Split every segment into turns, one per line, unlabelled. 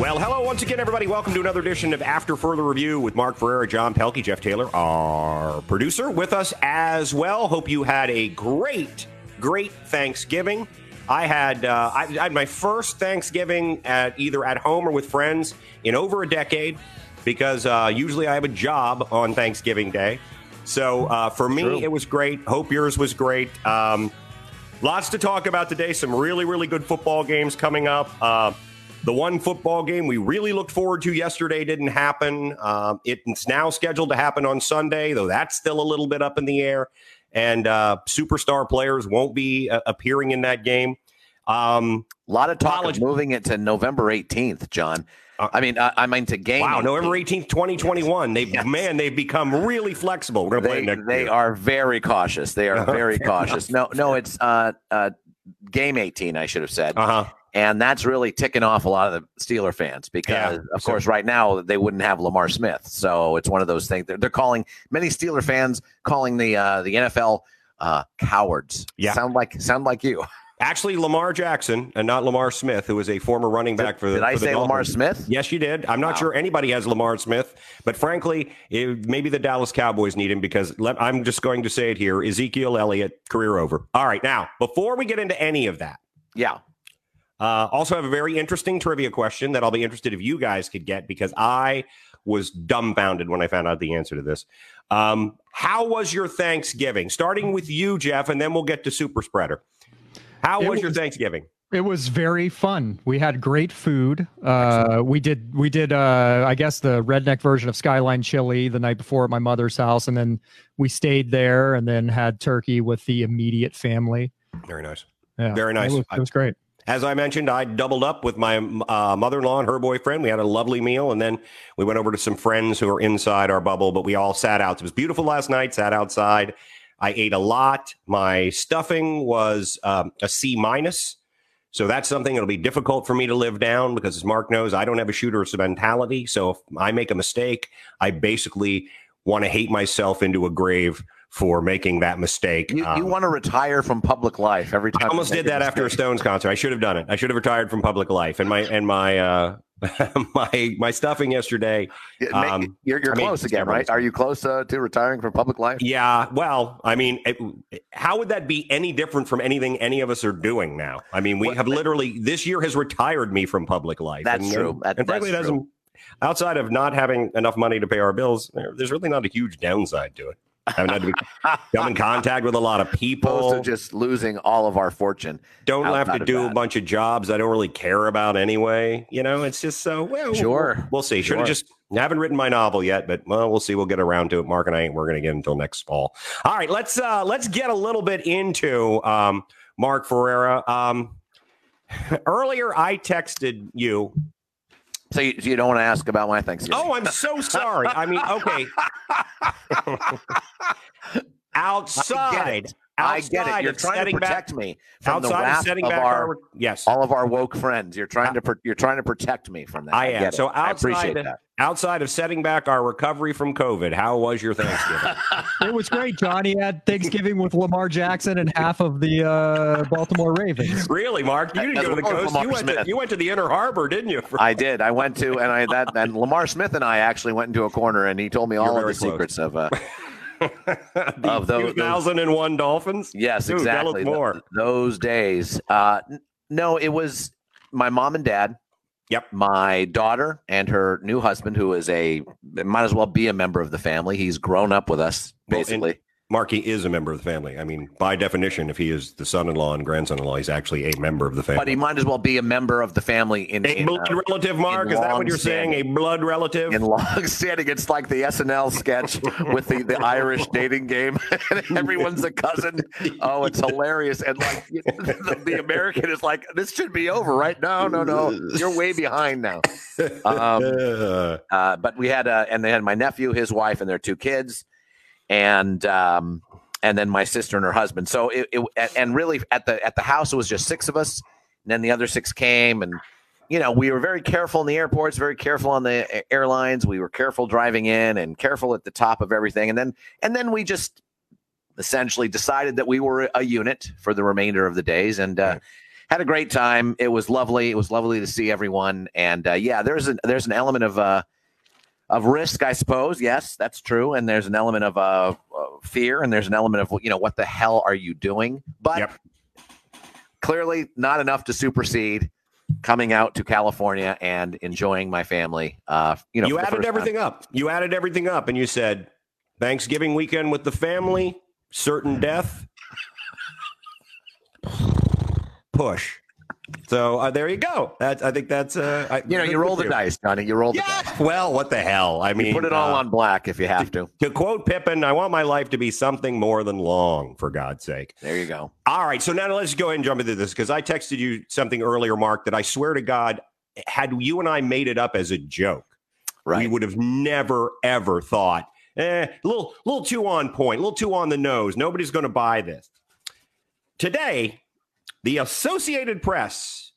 Well, hello once again, everybody. Welcome to another edition of After Further Review with Mark Ferreira, John Pelkey, Jeff Taylor, our producer, with us as well. Hope you had a great, great Thanksgiving. I had uh, I, I had my first Thanksgiving at either at home or with friends in over a decade because uh, usually I have a job on Thanksgiving Day. So uh, for me,
True.
it was great. Hope yours was great. Um, lots to talk about today. Some really, really good football games coming up. The one football game we really looked forward to yesterday didn't happen. Um, it's now scheduled to happen on Sunday, though that's still a little bit up in the air. And uh, superstar players won't be uh, appearing in that game. Um,
A lot of talk
College-
of moving it to November 18th, John.
Uh,
I mean, I, I mean to game.
wow, November 18th, 2021. They man, they've become really flexible. We're to
They,
next
they
year.
are very cautious. They are very cautious. No, no, it's uh, uh, game 18, I should have said.
Uh-huh.
And that's really ticking off a lot of the Steeler fans because,
Yeah.
of
So-
course, right now they wouldn't have Lamar Smith. So it's one of those things. They're, they're calling many Steeler fans calling the uh, the NFL uh, cowards.
Yeah.
sound like sound like you.
Actually, Lamar Jackson and not Lamar Smith, who is a former running back for the
Did I
the
say Lamar Smith?
Yes, you did. I'm not
Wow.
sure anybody has Lamar Smith, but frankly, it, maybe the Dallas Cowboys need him because let, I'm just going to say it here: Ezekiel Elliott, career over. All right, now before we get into any of that,
Yeah.
Uh, also have a very interesting trivia question that I'll be interested if you guys could get because I was dumbfounded when I found out the answer to this. Um, how was your Thanksgiving? Starting with you, Jeff, and then we'll get to Super Spreader. How
It
was your Thanksgiving?
It was very fun. We had great food. Uh, we did we did uh, I guess the redneck version of Skyline Chili the night before at my mother's house, and then we stayed there and then had turkey with the immediate family.
Very nice.
Yeah,
Very nice.
It was, it was great.
As I mentioned, I doubled up with my uh, mother-in-law and her boyfriend. We had a lovely meal, and then we went over to some friends who are inside our bubble. But we all sat out. It was beautiful last night. Sat outside. I ate a lot. My stuffing was um, a C minus, so that's something that'll be difficult for me to live down because, as Mark knows, I don't have a shooter's mentality. So if I make a mistake, I basically want to hate myself into a grave for making that mistake.
You, you
Um,
want to retire from public life every time.
I almost did that after a. Stones concert. I should have done it. I should have retired from public life. And my and my uh my my stuffing yesterday. Um,
you're you're
I mean,
close again, right? Are you close uh, to retiring from public life?
Yeah, well, I mean, it, how would that be any different from anything any of us are doing now? I mean, we
Well,
have literally this year has retired me from public life.
That's
and,
true. That-
and frankly, doesn't. Outside of not having enough money to pay our bills, there's really not a huge downside to it. haven't had to be, come in contact with a lot of people.
To just losing all of our fortune.
don't have to do a bunch of jobs I don't really care about anyway. You know, it's just so well.
Sure.
we'll, we'll see. Should have
Sure.
just I haven't written my novel yet, but well, we'll see. We'll get around to it. Mark and I ain't. We're going to get until next fall. All right, let's uh let's get a little bit into um Mark Ferreira. Um, earlier I texted you.
So you, you don't want to ask about my Thanksgiving?
Oh, I'm so sorry. I mean, okay. outside,
I get
outside
it. You're trying to
setting back-
protect me from the
outside of
wrath
setting
of
back
our,
our yes.
all of our woke friends. You're trying uh, to you're trying to protect me from that.
I am.
get it.
So
I appreciate
outside-
that.
Outside of setting back our recovery from COVID, how was your Thanksgiving?
It was great. Johnny had Thanksgiving with Lamar Jackson and half of the uh, Baltimore Ravens.
really, Mark? You didn't
As
go to the coast. You went to, you went to the Inner Harbor, didn't you?
I did. I went to and I that and Lamar Smith and I actually went into a corner and he told me all of the
close.
secrets of uh,
the
of those-
2001 Dolphins.
Yes,
Dude,
exactly.
more.
Th- those days. Uh, n- no, it was my mom and dad.
Yep.
My daughter and her new husband, who is a might as well be a member of the family. He's grown up with us, basically.
Marky is a member of the family. I mean, by definition, if he is the son-in-law and grandson-in-law, he's actually a member of the family.
but he might as well be a member of the family in
a
in,
blood
uh,
relative, Mark? Is that what you're saying? A blood relative?
in long standing. It's like the SNL sketch with the, the Irish dating game, and everyone's a cousin. Oh, it's hilarious. And like the, the American is like, this should be over, right? No, no, no. You're way behind now. Um,
uh,
but we had, uh, and they had my nephew, his wife, and their two kids, and um, and then my sister and her husband. So it, it and really at the at the house it was just six of us, and then the other six came, and you know we were very careful in the airports, very careful on the airlines. We were careful driving in, and careful at the top of everything, and then and then we just essentially decided that we were a unit for the remainder of the days, and uh, had a great time. It was lovely. It was lovely to see everyone. And uh, yeah, there's an there's an element of uh, of risk, I suppose. Yes, that's true. And there's an element of uh, uh, fear, and there's an element of you know what the hell are you doing? But
Yep.
clearly not enough to supersede coming out to California and enjoying my family. Uh, you know,
you added
first time.
everything up. You added everything up, and you said Thanksgiving weekend with the family, certain death, push. So uh, there you go. That's I think that's uh, I,
You know, you roll the dice, Johnny. You roll the
Yeah.
dice.
Well, what the hell? I mean,
You put it all
uh,
on black if you have to.
To quote Pippin, I want my life to be something more than long, for God's sake.
There you go.
All right, so now let's go ahead and jump into this because I texted you something earlier, Mark, that I swear to God, had you and I made it up as a joke,
right.
we would have never ever thought, eh, a little, little too on point, a little too on the nose. Nobody's going to buy this. Today, the Associated Press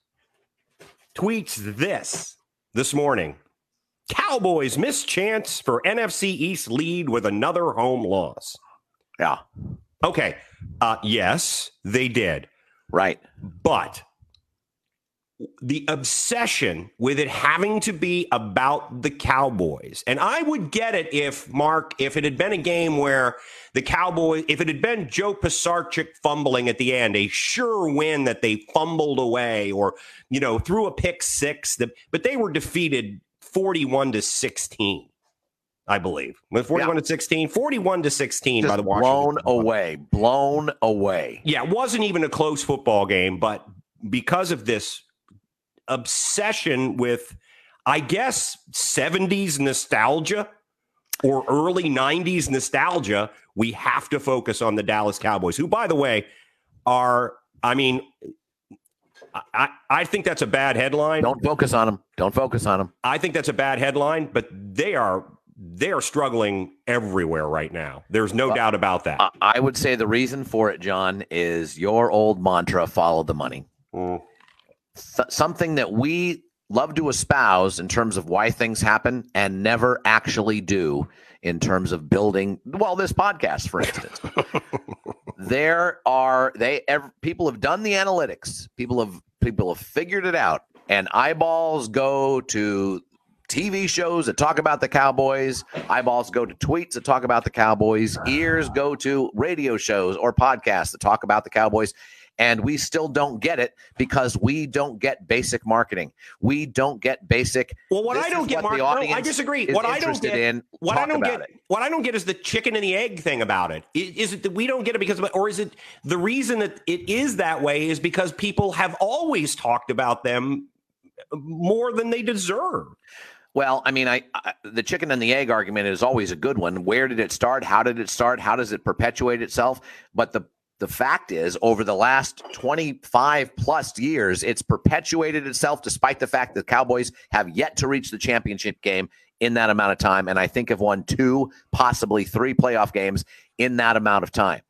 tweets this this morning. Cowboys miss chance for NFC East lead with another home loss.
Yeah.
Okay. Uh, yes, they did.
Right.
But the obsession with it having to be about the Cowboys, and I would get it if Mark, if it had been a game where the Cowboys, if it had been Joe Pisarcik fumbling at the end, a sure win that they fumbled away, or you know threw a pick six, that, but they were defeated forty-one to sixteen. I believe. With 41 to 16, 41 to 16 by the Washington.
blown away. Blown away.
Yeah, it wasn't even a close football game, but because of this obsession with, I guess, 70s nostalgia or early 90s nostalgia, we have to focus on the Dallas Cowboys, who, by the way, are, I mean, I, I think that's a bad headline.
Don't focus on them. Don't focus on them.
I think that's a bad headline, but they are they are struggling everywhere right now. There's no doubt about that.
I, I would say the reason for it, John, is your old mantra: follow the money.
Mm.
Th- something that we love to espouse in terms of why things happen and never actually do in terms of building. Well, this podcast, for instance. there are they ev- people have done the analytics people have people have figured it out and eyeballs go to tv shows that talk about the cowboys eyeballs go to tweets that talk about the cowboys ears go to radio shows or podcasts that talk about the cowboys and we still don't get it because we don't get basic marketing we don't get basic
Well, what I don't get, Mark,
the
no, I disagree. What I don't get,
in
what I don't get,
it.
what I don't get is the chicken and the egg thing about it. Is it that we don't get it because of or is it the reason that it is that way is because people have always talked about them more than they deserve.
Well, I mean, I, I the chicken and the egg argument is always a good one. Where did it start? How did it start? How does it perpetuate itself? But the the fact is, over the last 25 plus years, it's perpetuated itself despite the fact that Cowboys have yet to reach the championship game in that amount of time. And I think have won two, possibly three playoff games in that amount of time.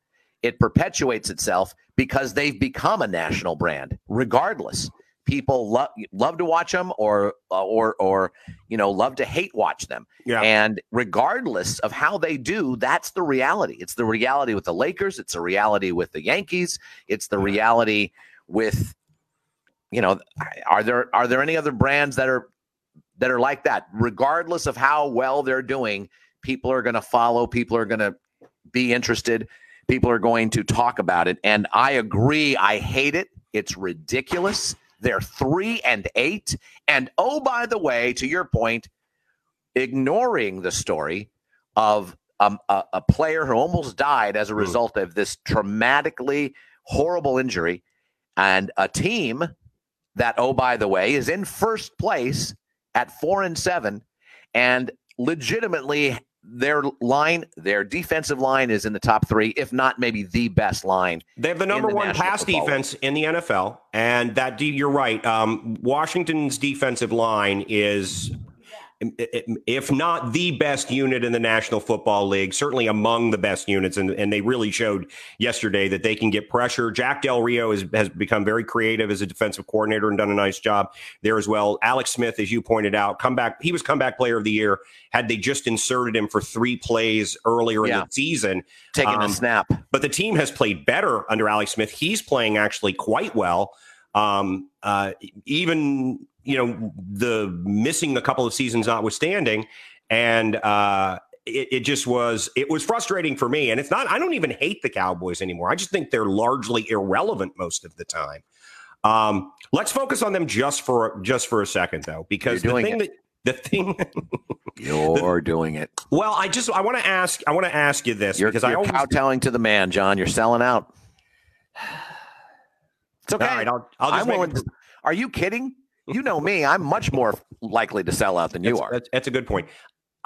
It perpetuates itself because they've become a national brand, regardless. People love love to watch them, or uh, or or you know love to hate watch them.
Yeah.
And regardless of how they do, that's the reality. It's the reality with the Lakers. It's the reality with the Yankees. It's the mm-hmm. reality with, you know, are there are there any other brands that are that are like that? Regardless of how well they're doing, people are going to follow. People are going to be interested. People are going to talk about it. And I agree. I hate it. It's ridiculous. They're three and eight. And oh, by the way, to your point, ignoring the story of um, a, a player who almost died as a
Hmm.
result of this traumatically horrible injury, and a team that, oh, by the way, is in first place at four and seven, and legitimately their line, their defensive line is in the top three, if not maybe the best line.
They have the number
the
one
National
pass
Football
defense in the NFL, and that you're right. Um, Washington's defensive line is, if not the best unit in the National Football League, certainly among the best units, and, and they really showed yesterday that they can get pressure. Jack Del Rio has, has become very creative as a defensive coordinator and done a nice job there as well. Alex Smith, as you pointed out, comeback. He was comeback player of the year. Had they just inserted him for three plays earlier in the season,
Taking
Um,
a snap.
but the team has played better under Alex Smith. He's playing actually quite well. Um, uh, even you know the missing a couple of seasons notwithstanding, and uh, it, it, just was it was frustrating for me. And it's not. I don't even hate the Cowboys anymore. I just think they're largely irrelevant most of the time. Um, let's focus on them just for just for a second, though, because the thing it. that the thing
you're the, doing it.
Well, I just I want to ask I want to ask you this
you're,
because
you're
I
always kowtowing to the man, John. You're selling out. It's okay. All right, I'll, I'll I'm willing. To, are you kidding? You know me. I'm much more likely to sell out than you
that's,
are.
That's, that's a good point.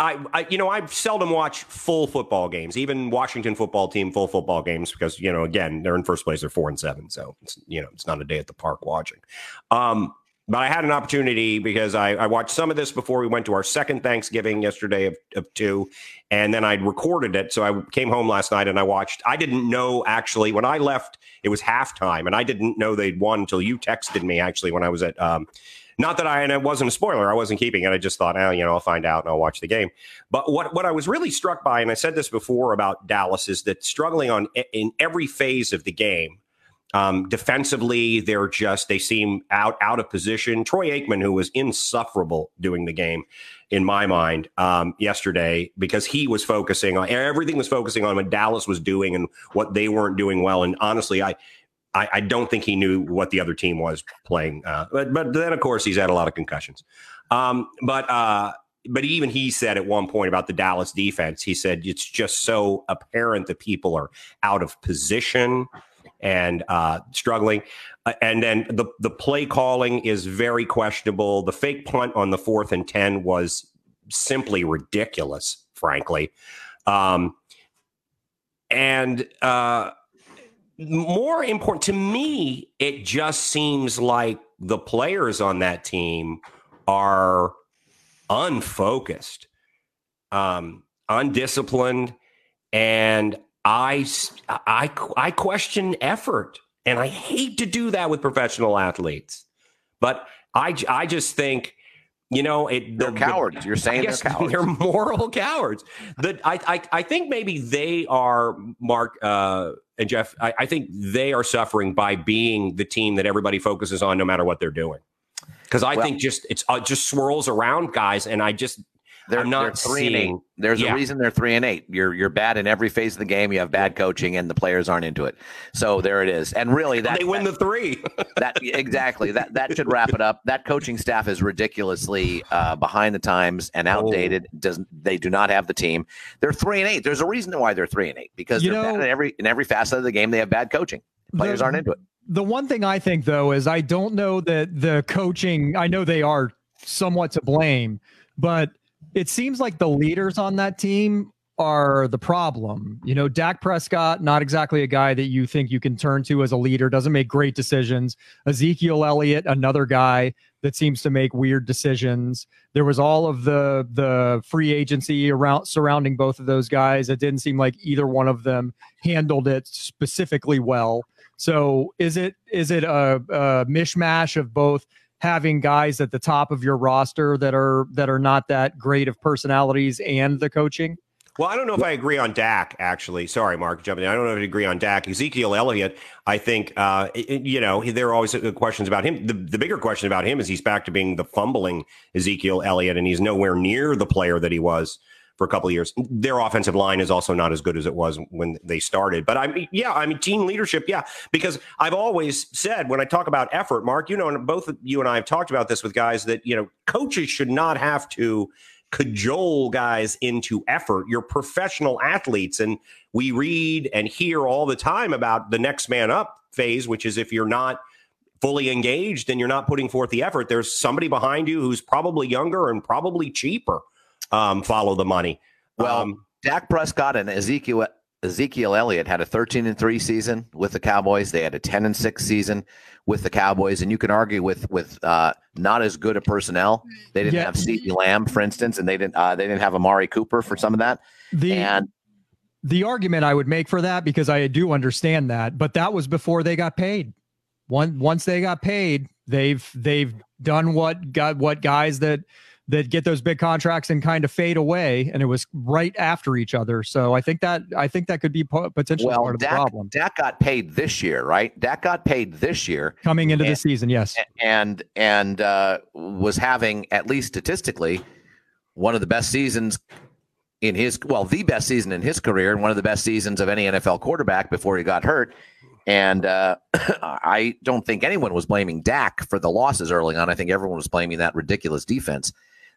I, I, you know, I seldom watch full football games, even Washington football team full football games, because you know, again, they're in first place, they're four and seven, so it's you know, it's not a day at the park watching. Um, but I had an opportunity because I, I, watched some of this before we went to our second Thanksgiving yesterday of, of two, and then I'd recorded it. So I came home last night and I watched. I didn't know actually when I left, it was halftime, and I didn't know they'd won until you texted me actually when I was at um, not that I, and it wasn't a spoiler, I wasn't keeping it. I just thought, oh, you know, I'll find out and I'll watch the game. But what, what I was really struck by, and I said this before about Dallas, is that struggling on in every phase of the game, um, defensively, they're just they seem out out of position. Troy Aikman, who was insufferable doing the game, in my mind, um, yesterday because he was focusing on everything was focusing on what Dallas was doing and what they weren't doing well. And honestly, I I, I, don't think he knew what the other team was playing. Uh, but but then of course he's had a lot of concussions. Um, but uh, but even he said at one point about the Dallas defense, he said it's just so apparent that people are out of position and uh, struggling. Uh, and then the the play calling is very questionable. The fake punt on the fourth and ten was simply ridiculous, frankly. Um, and uh, more important to me, it just seems like the players on that team are unfocused, um, undisciplined, and I, I, I question effort, and I hate to do that with professional athletes, but I, I just think you know, it,
they're the, cowards. You're saying they're cowards.
They're moral cowards. That I, I, I think maybe they are, Mark uh, and Jeff. I, I think they are suffering by being the team that everybody focuses on, no matter what they're doing. Because I well, think just it's uh, just swirls around guys, and I just
they're
I'm not they're
three seeing, and eight. There's yeah. a reason they're three and eight. You're you're bad in every phase of the game. You have bad coaching, and the players aren't into it. So there it is. And really, that
they win
that,
the three.
that exactly that that should wrap it up. That coaching staff is ridiculously uh, behind the times and outdated. Oh. Doesn't they do not have the team? They're three and eight. There's a reason why they're three and eight because you they're know, bad in every in every facet of the game. They have bad coaching. Players the, aren't into it.
The one thing I think though is I don't know that the coaching. I know they are somewhat to blame, but it seems like the leaders on that team are the problem. You know, Dak Prescott, not exactly a guy that you think you can turn to as a leader, doesn't make great decisions. Ezekiel Elliott, another guy that seems to make weird decisions. There was all of the the free agency around surrounding both of those guys. It didn't seem like either one of them handled it specifically well. So is it is it a, a mishmash of both having guys at the top of your roster that are that are not that great of personalities and the coaching?
Well, I don't know if I agree on Dak. Actually, sorry, Mark, jumping in. I don't know if I agree on Dak. Ezekiel Elliott, I think, uh, you know, there are always questions about him. The, the bigger question about him is he's back to being the fumbling Ezekiel Elliott, and he's nowhere near the player that he was for a couple of years. Their offensive line is also not as good as it was when they started. But I mean, yeah, I mean, team leadership, yeah, because I've always said when I talk about effort, Mark, you know, and both you and I have talked about this with guys that, you know, coaches should not have to cajole guys into effort. You're professional athletes. And we read and hear all the time about the next man up phase, which is if you're not fully engaged and you're not putting forth the effort, there's somebody behind you who's probably younger and probably cheaper um, follow the money.
Well, um, Dak Prescott and Ezekiel Ezekiel Elliott had a 13 and 3 season with the Cowboys. They had a 10 and 6 season with the Cowboys, and you can argue with with uh, not as good a personnel. They didn't yeah. have CeeDee Lamb, for instance, and they didn't uh, they didn't have Amari Cooper for some of that.
The,
and
the argument I would make for that because I do understand that, but that was before they got paid. One once they got paid, they've they've done what got what guys that that get those big contracts and kind of fade away, and it was right after each other. So I think that I think that could be potentially
well,
part of
Dak,
the problem.
Dak got paid this year, right? Dak got paid this year
coming into
and,
the season, yes,
and and uh, was having at least statistically one of the best seasons in his well, the best season in his career, and one of the best seasons of any NFL quarterback before he got hurt. And uh, I don't think anyone was blaming Dak for the losses early on. I think everyone was blaming that ridiculous defense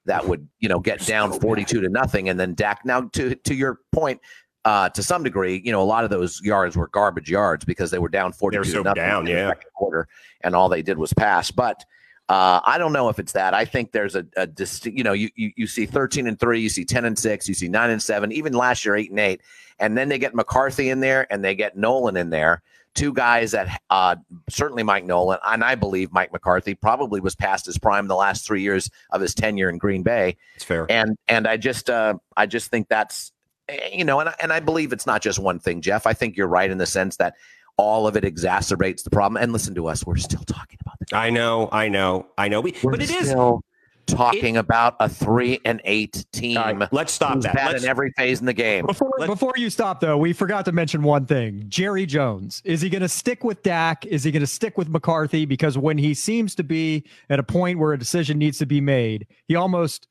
that would you know get down 42 to nothing. And then Dak now to to your point uh, to some degree you know a lot of those yards were garbage yards because they were down 42
so
to nothing
down
in the second quarter and all they did was pass. But uh, I don't know if it's that. I think there's a, a dist- you know, you, you you see 13 and three, you see 10 and six, you see nine and seven, even last year eight and eight, and then they get McCarthy in there and they get Nolan in there, two guys that uh, certainly Mike Nolan and I believe Mike McCarthy probably was past his prime the last three years of his tenure in Green Bay.
It's fair,
and and I just uh, I just think that's eh, you know, and and I believe it's not just one thing, Jeff. I think you're right in the sense that all of it exacerbates the problem. And listen to us, we're still talking about this.
I know, I know, I know, we, but it is
still talking it, about a three and eight team.
Right, let's stop that.
Bad
let's,
in every phase in the game.
Before before you stop though, we forgot to mention one thing. Jerry Jones is he going to stick with Dak? Is he going to stick with McCarthy? Because when he seems to be at a point where a decision needs to be made, he almost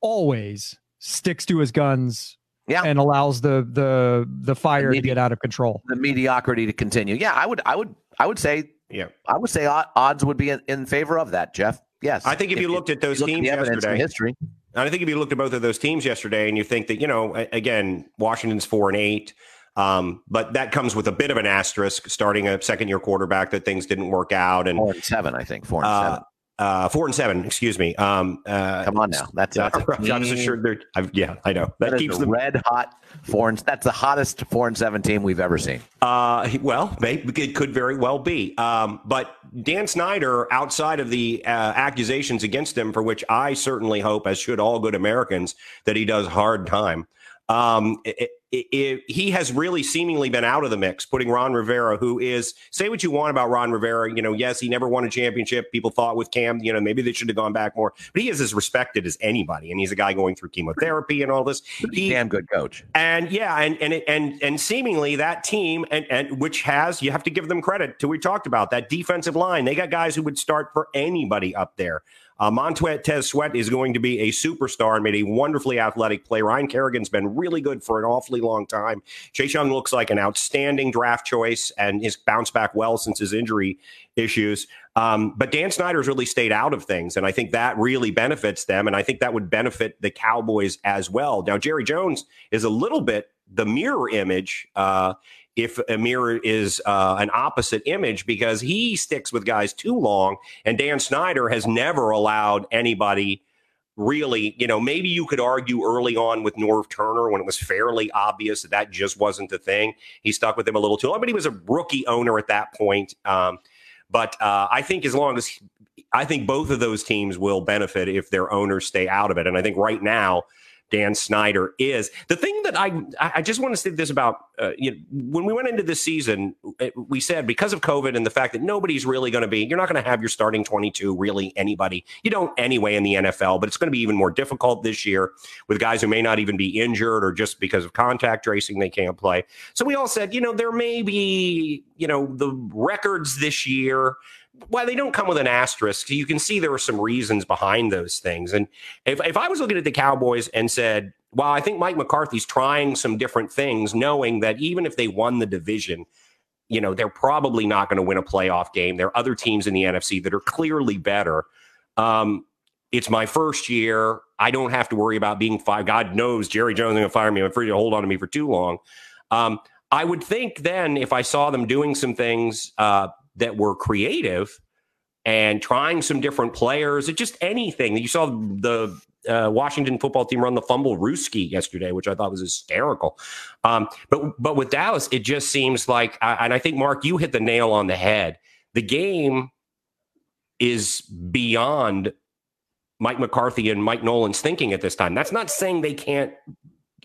always sticks to his guns
yeah.
and allows the the the fire the medi- to get out of control.
The mediocrity to continue. Yeah, I would I would I would say
yeah.
I would say odds would be in, in favor of that, Jeff. Yes.
I think if, if you looked at those teams
at
yesterday,
history.
I think if you looked at both of those teams yesterday and you think that, you know, again, Washington's 4 and 8, um, but that comes with a bit of an asterisk starting a second year quarterback that things didn't work out and
4 and 7, I think. 4 and
uh,
7
uh, four and seven. Excuse me. Um, uh,
Come on now. That's, that's a
I'm just assured they're. I've, yeah, I know
that, that keeps them red hot. Four and that's the hottest four and seven team we've ever seen.
Uh, well, maybe it could very well be. Um, but Dan Snyder, outside of the uh, accusations against him, for which I certainly hope, as should all good Americans, that he does hard time. Um, it, it, it, he has really seemingly been out of the mix, putting Ron Rivera, who is say what you want about Ron Rivera. You know, yes, he never won a championship. People thought with Cam, you know, maybe they should have gone back more, but he is as respected as anybody, and he's a guy going through chemotherapy and all this.
He, damn good coach.
And yeah, and and and and seemingly that team, and and which has you have to give them credit to. We talked about that defensive line. They got guys who would start for anybody up there. Uh, Montez Sweat is going to be a superstar and made a wonderfully athletic play. Ryan Kerrigan's been really good for an awfully long time. Chase Young looks like an outstanding draft choice and has bounced back well since his injury issues. Um, but Dan Snyder's really stayed out of things, and I think that really benefits them, and I think that would benefit the Cowboys as well. Now, Jerry Jones is a little bit the mirror image. Uh, if a mirror is uh, an opposite image because he sticks with guys too long. And Dan Snyder has never allowed anybody really, you know, maybe you could argue early on with Norv Turner when it was fairly obvious that that just wasn't the thing. He stuck with him a little too long, but he was a rookie owner at that point. Um, but uh, I think as long as I think both of those teams will benefit if their owners stay out of it. And I think right now, Dan Snyder is. The thing that I I just want to say this about uh, you know, when we went into this season, we said because of COVID and the fact that nobody's really going to be, you're not going to have your starting 22 really anybody. You don't anyway in the NFL, but it's going to be even more difficult this year with guys who may not even be injured or just because of contact tracing they can't play. So we all said, you know, there may be, you know, the records this year well, they don't come with an asterisk. You can see there are some reasons behind those things. And if, if I was looking at the Cowboys and said, well, I think Mike McCarthy's trying some different things, knowing that even if they won the division, you know, they're probably not going to win a playoff game. There are other teams in the NFC that are clearly better. Um, it's my first year. I don't have to worry about being fired. God knows Jerry Jones is going to fire me. I'm afraid to hold on to me for too long. Um, I would think then if I saw them doing some things uh, that were creative and trying some different players, It just anything. You saw the uh, Washington football team run the fumblerooski yesterday, which I thought was hysterical. Um, but but with Dallas, it just seems like, and I think Mark, you hit the nail on the head. The game is beyond Mike McCarthy and Mike Nolan's thinking at this time. That's not saying they can't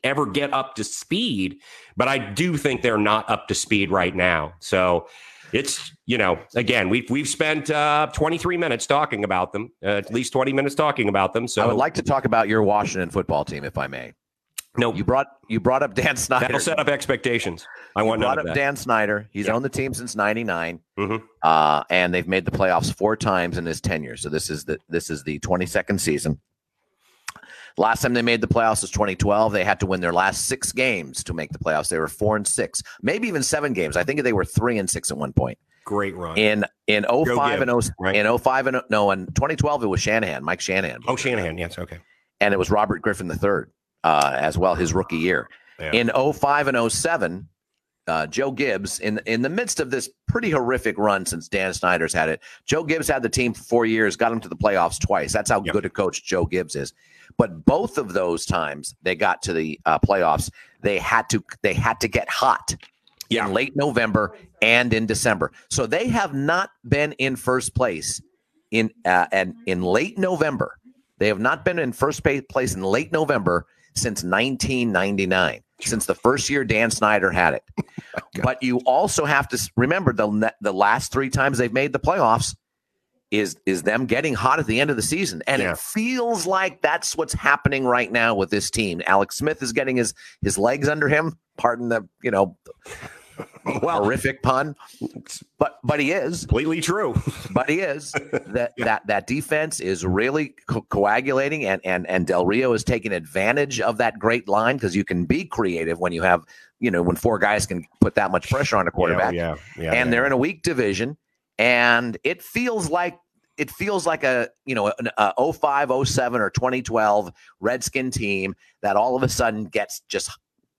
ever get up to speed, but I do think they're not up to speed right now. So it's you know again we've we've spent uh, 23 minutes talking about them, uh, at least 20 minutes talking about them. So
I would like to talk about your Washington football team, if I may.
no,
You brought you brought up Dan Snyder.
that'll set up expectations. I
You
want
brought up. Dan Snyder. He's
Yeah.
owned the team since '99,
Mhm.
uh, and they've made the playoffs four times in his tenure. So this is the this is the 22nd season. Last time they made the playoffs was 2012. They had to win their last six games to make the playoffs. They were four and six, maybe even seven games. I think they were three and six at one point.
Great run.
In in 05 and 0,
right?
in 05 and no in 2012 it was Shanahan, Mike Shanahan.
oh, Shanahan. Yes. Okay.
and it was Robert Griffin III uh, as well, his rookie year.
Yeah.
In 05 and 07, uh, Joe Gibbs, in in the midst of this pretty horrific run since Dan Snyder's had it, Joe Gibbs had the team for four years, got them to the playoffs twice. That's how
Yep.
good a coach Joe Gibbs is. But both of those times they got to the uh, playoffs, they had to they had to get hot
Yeah.
in late November and in December. So they have not been in first place in uh, and in late November. They have not been in first place in late November since 1999, since the first year Dan Snyder had it. but you also have to remember the the last three times they've made the playoffs is is them getting hot at the end of the season, and
Yeah.
it feels like that's what's happening right now with this team. Alex Smith is getting his his legs under him. Pardon the you know
Well,
horrific pun, but but he is
completely true.
but he is that that that defense is really co- coagulating and and and Del Rio is taking advantage of that great line because you can be creative when you have you know when four guys can put that much pressure on a quarterback
Yeah. Yeah. yeah
and
yeah.
they're in a weak division and it feels like it feels like a you know an a 05 07 or 2012 redskin team that all of a sudden gets just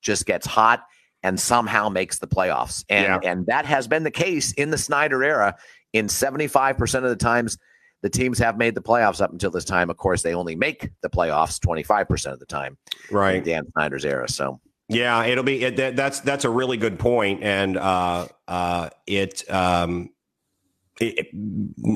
just gets hot and somehow makes the playoffs. And and that has been the case in the snyder era. In 75% of the times the teams have made the playoffs up until this time of course they only make the playoffs 25% of the time in
right.
dan snyder's era so.
Yeah, it'll be it, that, that's that's a really good point, and uh, uh, it, um, it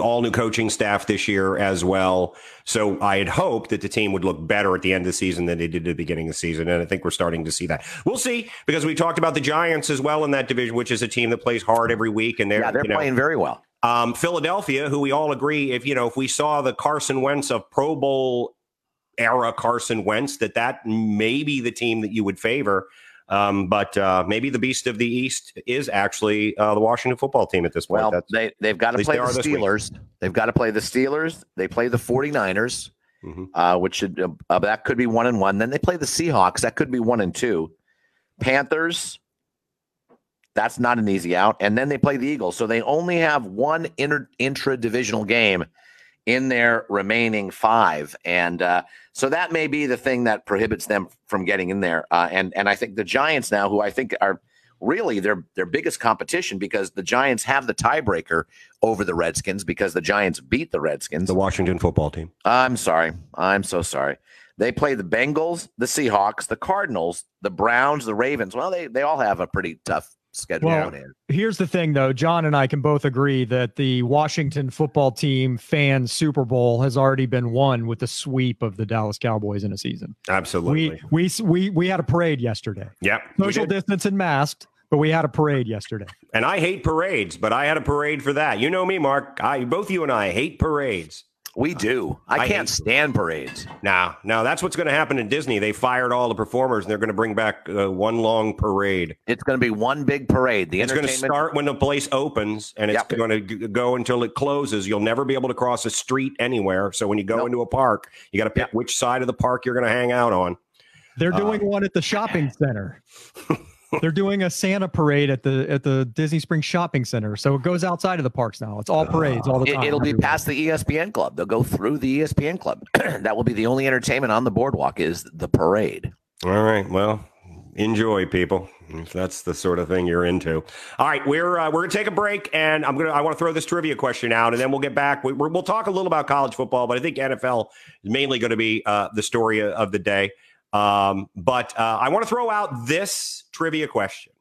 all new coaching staff this year as well. So I had hoped that the team would look better at the end of the season than they did at the beginning of the season, and I think we're starting to see that. We'll see because we talked about the Giants as well in that division, which is a team that plays hard every week, and they're
yeah they're
you know,
playing very well
um, Philadelphia, who we all agree, if you know, if we saw the Carson Wentz of Pro Bowl era Carson Wentz, that that may be the team that you would favor. Um, but uh, maybe the beast of the East is actually uh, the Washington football team at this point.
Well,
That's,
they they've got to play the
are this week.
Steelers. They've got to play the Steelers. They play the 49ers,
Mhm.
uh, which should uh, uh, that could be one and one. Then they play the Seahawks. That could be one and two. Panthers. That's not an easy out. And then they play the Eagles. So they only have one inter intra divisional game in their remaining five. And uh, so that may be the thing that prohibits them from getting in there. Uh, and and I think the Giants now, who I think are really their their biggest competition because the Giants have the tiebreaker over the Redskins because the Giants beat the Redskins.
the Washington football team.
I'm sorry. I'm so sorry. They play the Bengals, the Seahawks, the Cardinals, the Browns, the Ravens. Well, they they all have a pretty tough schedule.
Well. Here's the thing, though. John and I can both agree that the Washington football team fan Super Bowl has already been won with the sweep of the Dallas Cowboys in a season.
Absolutely.
We we we we had a parade yesterday.
Yep.
Social distance and masked, but we had a parade yesterday.
And I hate parades, but I had a parade for that. You know me, Mark. I both you and I hate parades.
We do. I,
I
can't stand parades.
Now, now that's what's going to happen in Disney. They fired all the performers, and they're going to bring back uh, one long parade.
It's going to be one big parade. The
It's going to
entertainment.
start when the place opens, and it's
Yep.
going to go until it closes. You'll never be able to cross a street anywhere. So when you go
Nope.
into a park, you got to pick which side of the park you're going to hang out on.
They're
Uh,
doing one at the shopping center. They're doing a Santa parade at the at the Disney Springs Shopping Center. So it goes outside of the parks now. It's all parades all the
It,
time.
it'll be past the ESPN club. They'll go through the ESPN club. that will be the only entertainment on the boardwalk is the parade.
All right. Well, enjoy, people. If that's the sort of thing you're into. All right, we're uh, we're gonna take a break, and I'm gonna I want to throw this trivia question out, and then we'll get back. We, we're, we'll talk a little about college football, but I think NFL is mainly going to be uh, the story of the day. Um, but uh, I want to throw out this trivia question.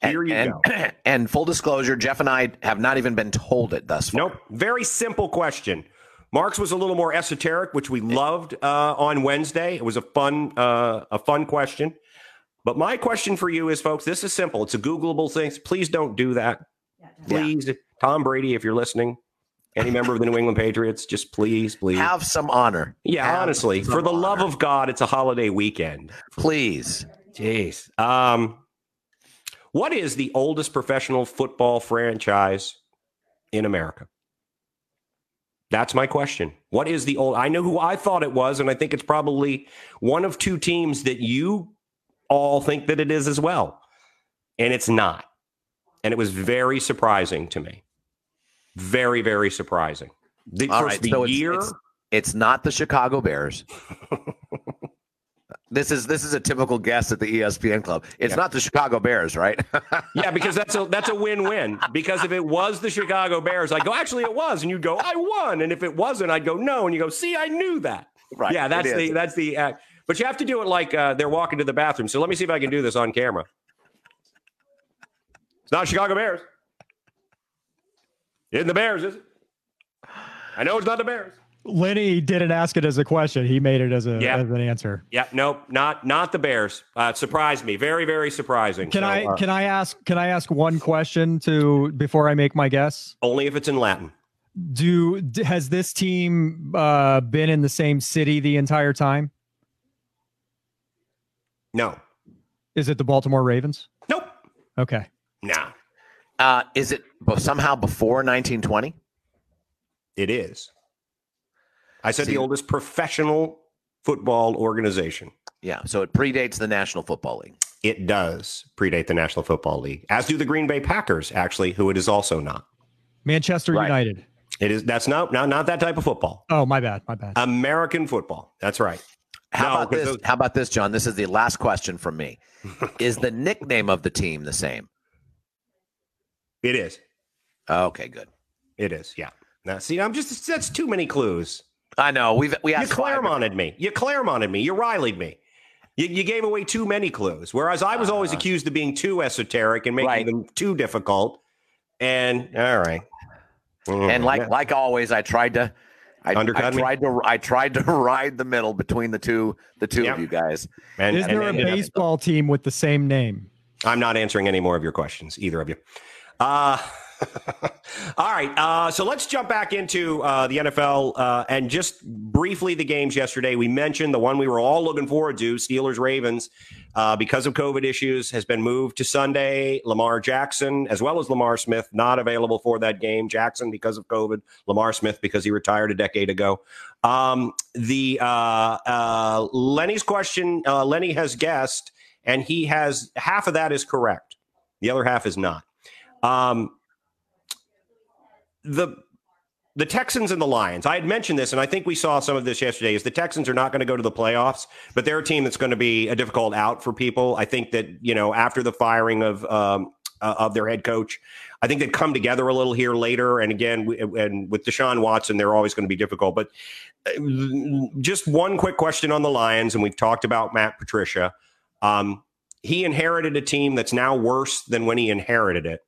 Here you
and,
go.
and full disclosure, Jeff and I have not even been told it thus far.
Nope. Very simple question. Mark's was a little more esoteric, which we loved uh, on Wednesday. It was a fun, uh, a fun question. But my question for you is, folks, this is simple. It's a Googleable thing. Please don't do that. Please, Tom Brady, if you're listening, any member of the New England Patriots, just please, please.
Have some honor.
yeah,
Have
honestly, for the love of God, it's a holiday weekend.
please.
Jeez. Um, what is the oldest professional football franchise in America? That's my question. What is the old? I know who I thought it was, and I think it's probably one of two teams that you all think that it is as well, and it's not. And it was very surprising to me. Very, very surprising. The,
All
first, the
so it's-
year.
it's- It's not the Chicago Bears. this is this is a typical guess at the ESPN club. It's
Yeah.
not the Chicago Bears, right?
Yeah, because that's a that's a win-win. Because if it was the Chicago Bears, I'd go, actually it was, and you'd go, I won. And if it wasn't, I'd go, no, and you go, see, I knew that.
right.
yeah, that's the that's the act. But you have to do it like uh, they're walking to the bathroom. So let me see if I can do this on camera. It's not Chicago Bears. It isn't the Bears, is it? I know it's not the Bears.
Lenny didn't ask it as a question. He made it as a
Yeah.
as an answer.
Yeah, nope, not not the Bears. Uh, surprised me. Very, very surprising.
Can
So,
I
uh,
can I ask can I ask one question to before I make my guess?
only if it's in Latin.
Do has this team uh, been in the same city the entire time?
No.
Is it the Baltimore Ravens?
Nope.
Okay.
No.
Uh, is it bo- somehow before 1920?
It is. I said
See-
the oldest professional football organization.
Yeah, so it predates the National Football League.
It does predate the National Football League, as do the Green Bay Packers, actually, who it is also not.
Manchester
Right.
United.
It is that's not not, not that type of football.
Oh, my bad. My bad.
American football. That's right.
How
No,
about
'cause
this?
those-
How about this, John? This is the last question from me. is the nickname of the team the same?
It is.
Okay, good.
It is. Yeah. Now, see, I'm just that's too many clues.
I know we've we
You
asked five-
Claremonted me. You Claremonted me. You Rileyed me. You, you gave away too many clues. Whereas I was always
Uh-huh.
accused of being too esoteric and making
Right.
them too difficult. And all right.
and like
Yeah.
like always, I tried to. I, I
Undercut me?
tried to I tried to ride the middle between the two the two
Yep.
of you guys.
and,
Is
and-
there a
and-
baseball team with the same name?
I'm not answering any more of your questions, either of you. Uh, all right. Uh, so let's jump back into uh, the NFL uh, and just briefly the games yesterday. We mentioned the one we were all looking forward to Steelers Ravens. Uh, because of COVID issues, has been moved to Sunday. Lamar Jackson, as well as Lamar Smith, not available for that game. Jackson because of COVID, Lamar Smith because he retired a decade ago. Um, the uh, uh, Lenny's question, Lenny has guessed, and he has half of that is correct. The other half is not. Um, the the Texans and the Lions. I had mentioned this, and I think we saw some of this yesterday. Is the Texans are not going to go to the playoffs, but they're a team that's going to be a difficult out for people. I think that you know after the firing of um, uh, of their head coach, I think they've come together a little here later. And again, we, and with Deshaun Watson, they're always going to be difficult. But uh, just one quick question on the Lions, and we've talked about Matt Patricia. Um, he inherited a team that's now worse than when he inherited it.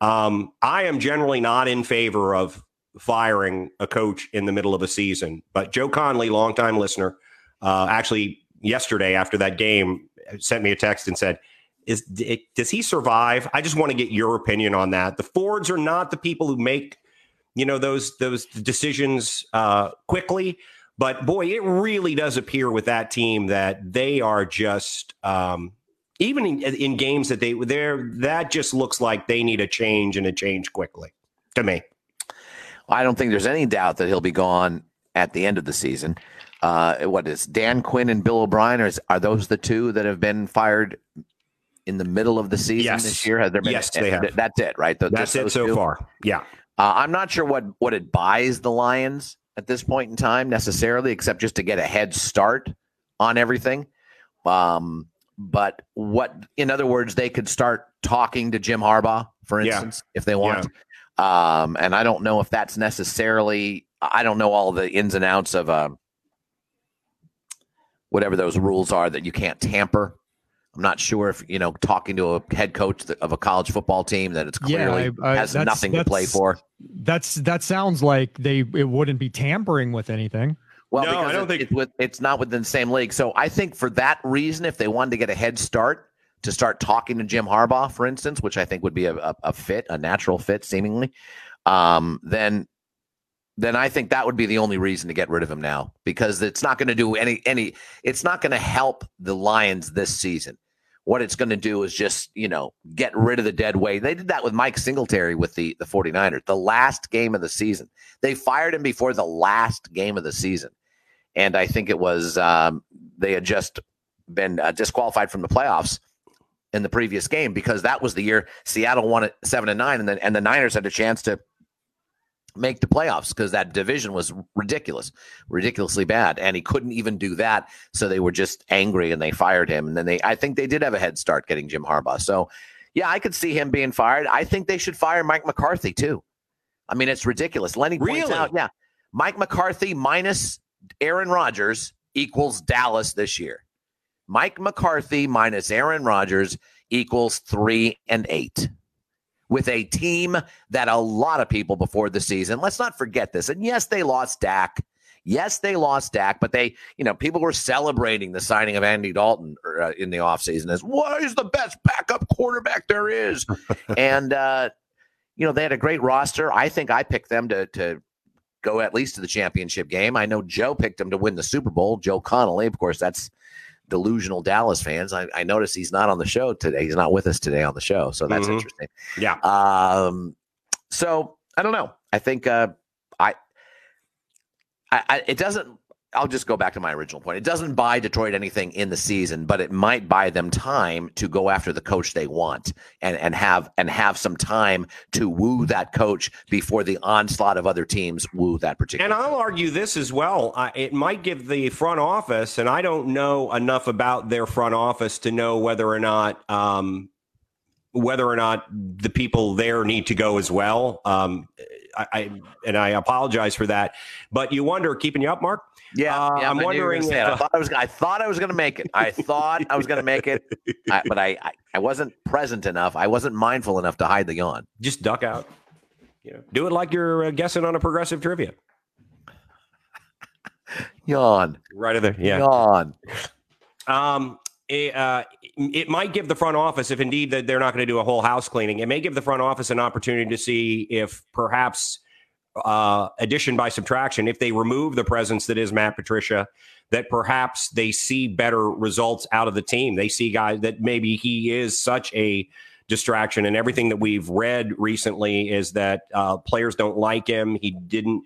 Um, I am generally not in favor of firing a coach in the middle of a season, but Joe Conley, longtime listener, uh, actually yesterday after that game sent me a text and said, "Is does he survive?" I just want to get your opinion on that. The Fords are not the people who make you know those those decisions uh, quickly. But boy, it really does appear with that team that they are just um, even in, in games that they they're that just looks like they need a change and a change quickly to me.
I don't think there's any doubt that he'll be gone at the end of the season. Uh, what is Dan Quinn and Bill O'Brien? Are, are those the two that have been fired in the middle of the season
Yes.
this year? Has there been?
Yes, they have.
th- That's it, right? Th-
That's it so
two?
far. Yeah.
Uh, I'm not sure what what it buys the Lions at this point in time necessarily, except just to get a head start on everything. Um, but what, in other words, they could start talking to Jim Harbaugh, for
Yeah.
instance, if they want. Um, and I don't know if that's necessarily. I don't know all the ins and outs of um, whatever those rules are that you can't tamper. I'm not sure if you know talking to a head coach of a college football team that it's
Yeah,
clearly
I- I-
has nothing to play for.
That's that sounds like they it wouldn't be tampering with anything.
Well,
No,
because
I don't
it-
think-
it's with it's not within the same league. So I think for that reason, if they wanted to get a head start to start talking to Jim Harbaugh, for instance, which I think would be a, a, a fit, a natural fit, seemingly, um, then then I think that would be the only reason to get rid of him now because it's not going to do any any. It's not going to help the Lions this season. What it's going to do is just, you know, get rid of the dead weight. They did that with Mike Singletary with the, the 49ers, the last game of the season. They fired him before the last game of the season. And I think it was, um, they had just been uh, disqualified from the playoffs in the previous game because that was the year Seattle won it seven and nine, and then and the Niners had a chance to make the playoffs because that division was ridiculous, ridiculously bad, and he couldn't even do that. So they were just angry and they fired him. And then they, I think they did have a head start getting Jim Harbaugh. So yeah, I could see him being fired. I think they should fire Mike McCarthy too. I mean, it's ridiculous. Lenny points
Really?
out, yeah, Mike McCarthy minus Aaron Rodgers equals Dallas this year. Mike McCarthy minus Aaron Rodgers equals three and eight with a team that a lot of people before the season, let's not forget this. And yes, they lost Dak. Yes, they lost Dak, but they, you know, people were celebrating the signing of Andy Dalton uh, in the offseason as why is the best backup quarterback there is. and, uh, you know, they had a great roster. I think I picked them to, to go at least to the championship game. I know Joe picked him to win the Super Bowl. Joe Connolly, of course, that's delusional Dallas fans. I, I notice he's not on the show today. He's not with us today on the show, so that's
Mhm.
interesting.
Yeah.
Um, so I don't know. I think uh, I, I, I, it doesn't. I'll just go back to my original point. It doesn't buy Detroit anything in the season, but it might buy them time to go after the coach they want and and have and have some time to woo that coach before the onslaught of other teams woo that particular.
And I'll argue this as well. Uh, it might give the front office, and I don't know enough about their front office to know whether or not um, whether or not the people there need to go as well. Um, I, I and I apologize for that, but you wonder, keeping you up, Mark.
Yeah,
Uh,
yeah,
I'm
I knew you were
wondering
gonna say it. I thought I was. I thought I was going to make it. I thought I was going to make it, I, but I, I I wasn't present enough. I wasn't mindful enough to hide the yawn.
Just duck out. You know, do it like you're uh, guessing on a progressive trivia.
Yawn.
Right there. Yeah.
Yawn.
Um, it, uh, it might give the front office, if indeed that they're not going to do a whole house cleaning, it may give the front office an opportunity to see if perhaps uh, addition by subtraction, if they remove the presence that is Matt Patricia, that perhaps they see better results out of the team. They see guys that maybe he is such a distraction, and everything that we've read recently is that uh, players don't like him. He didn't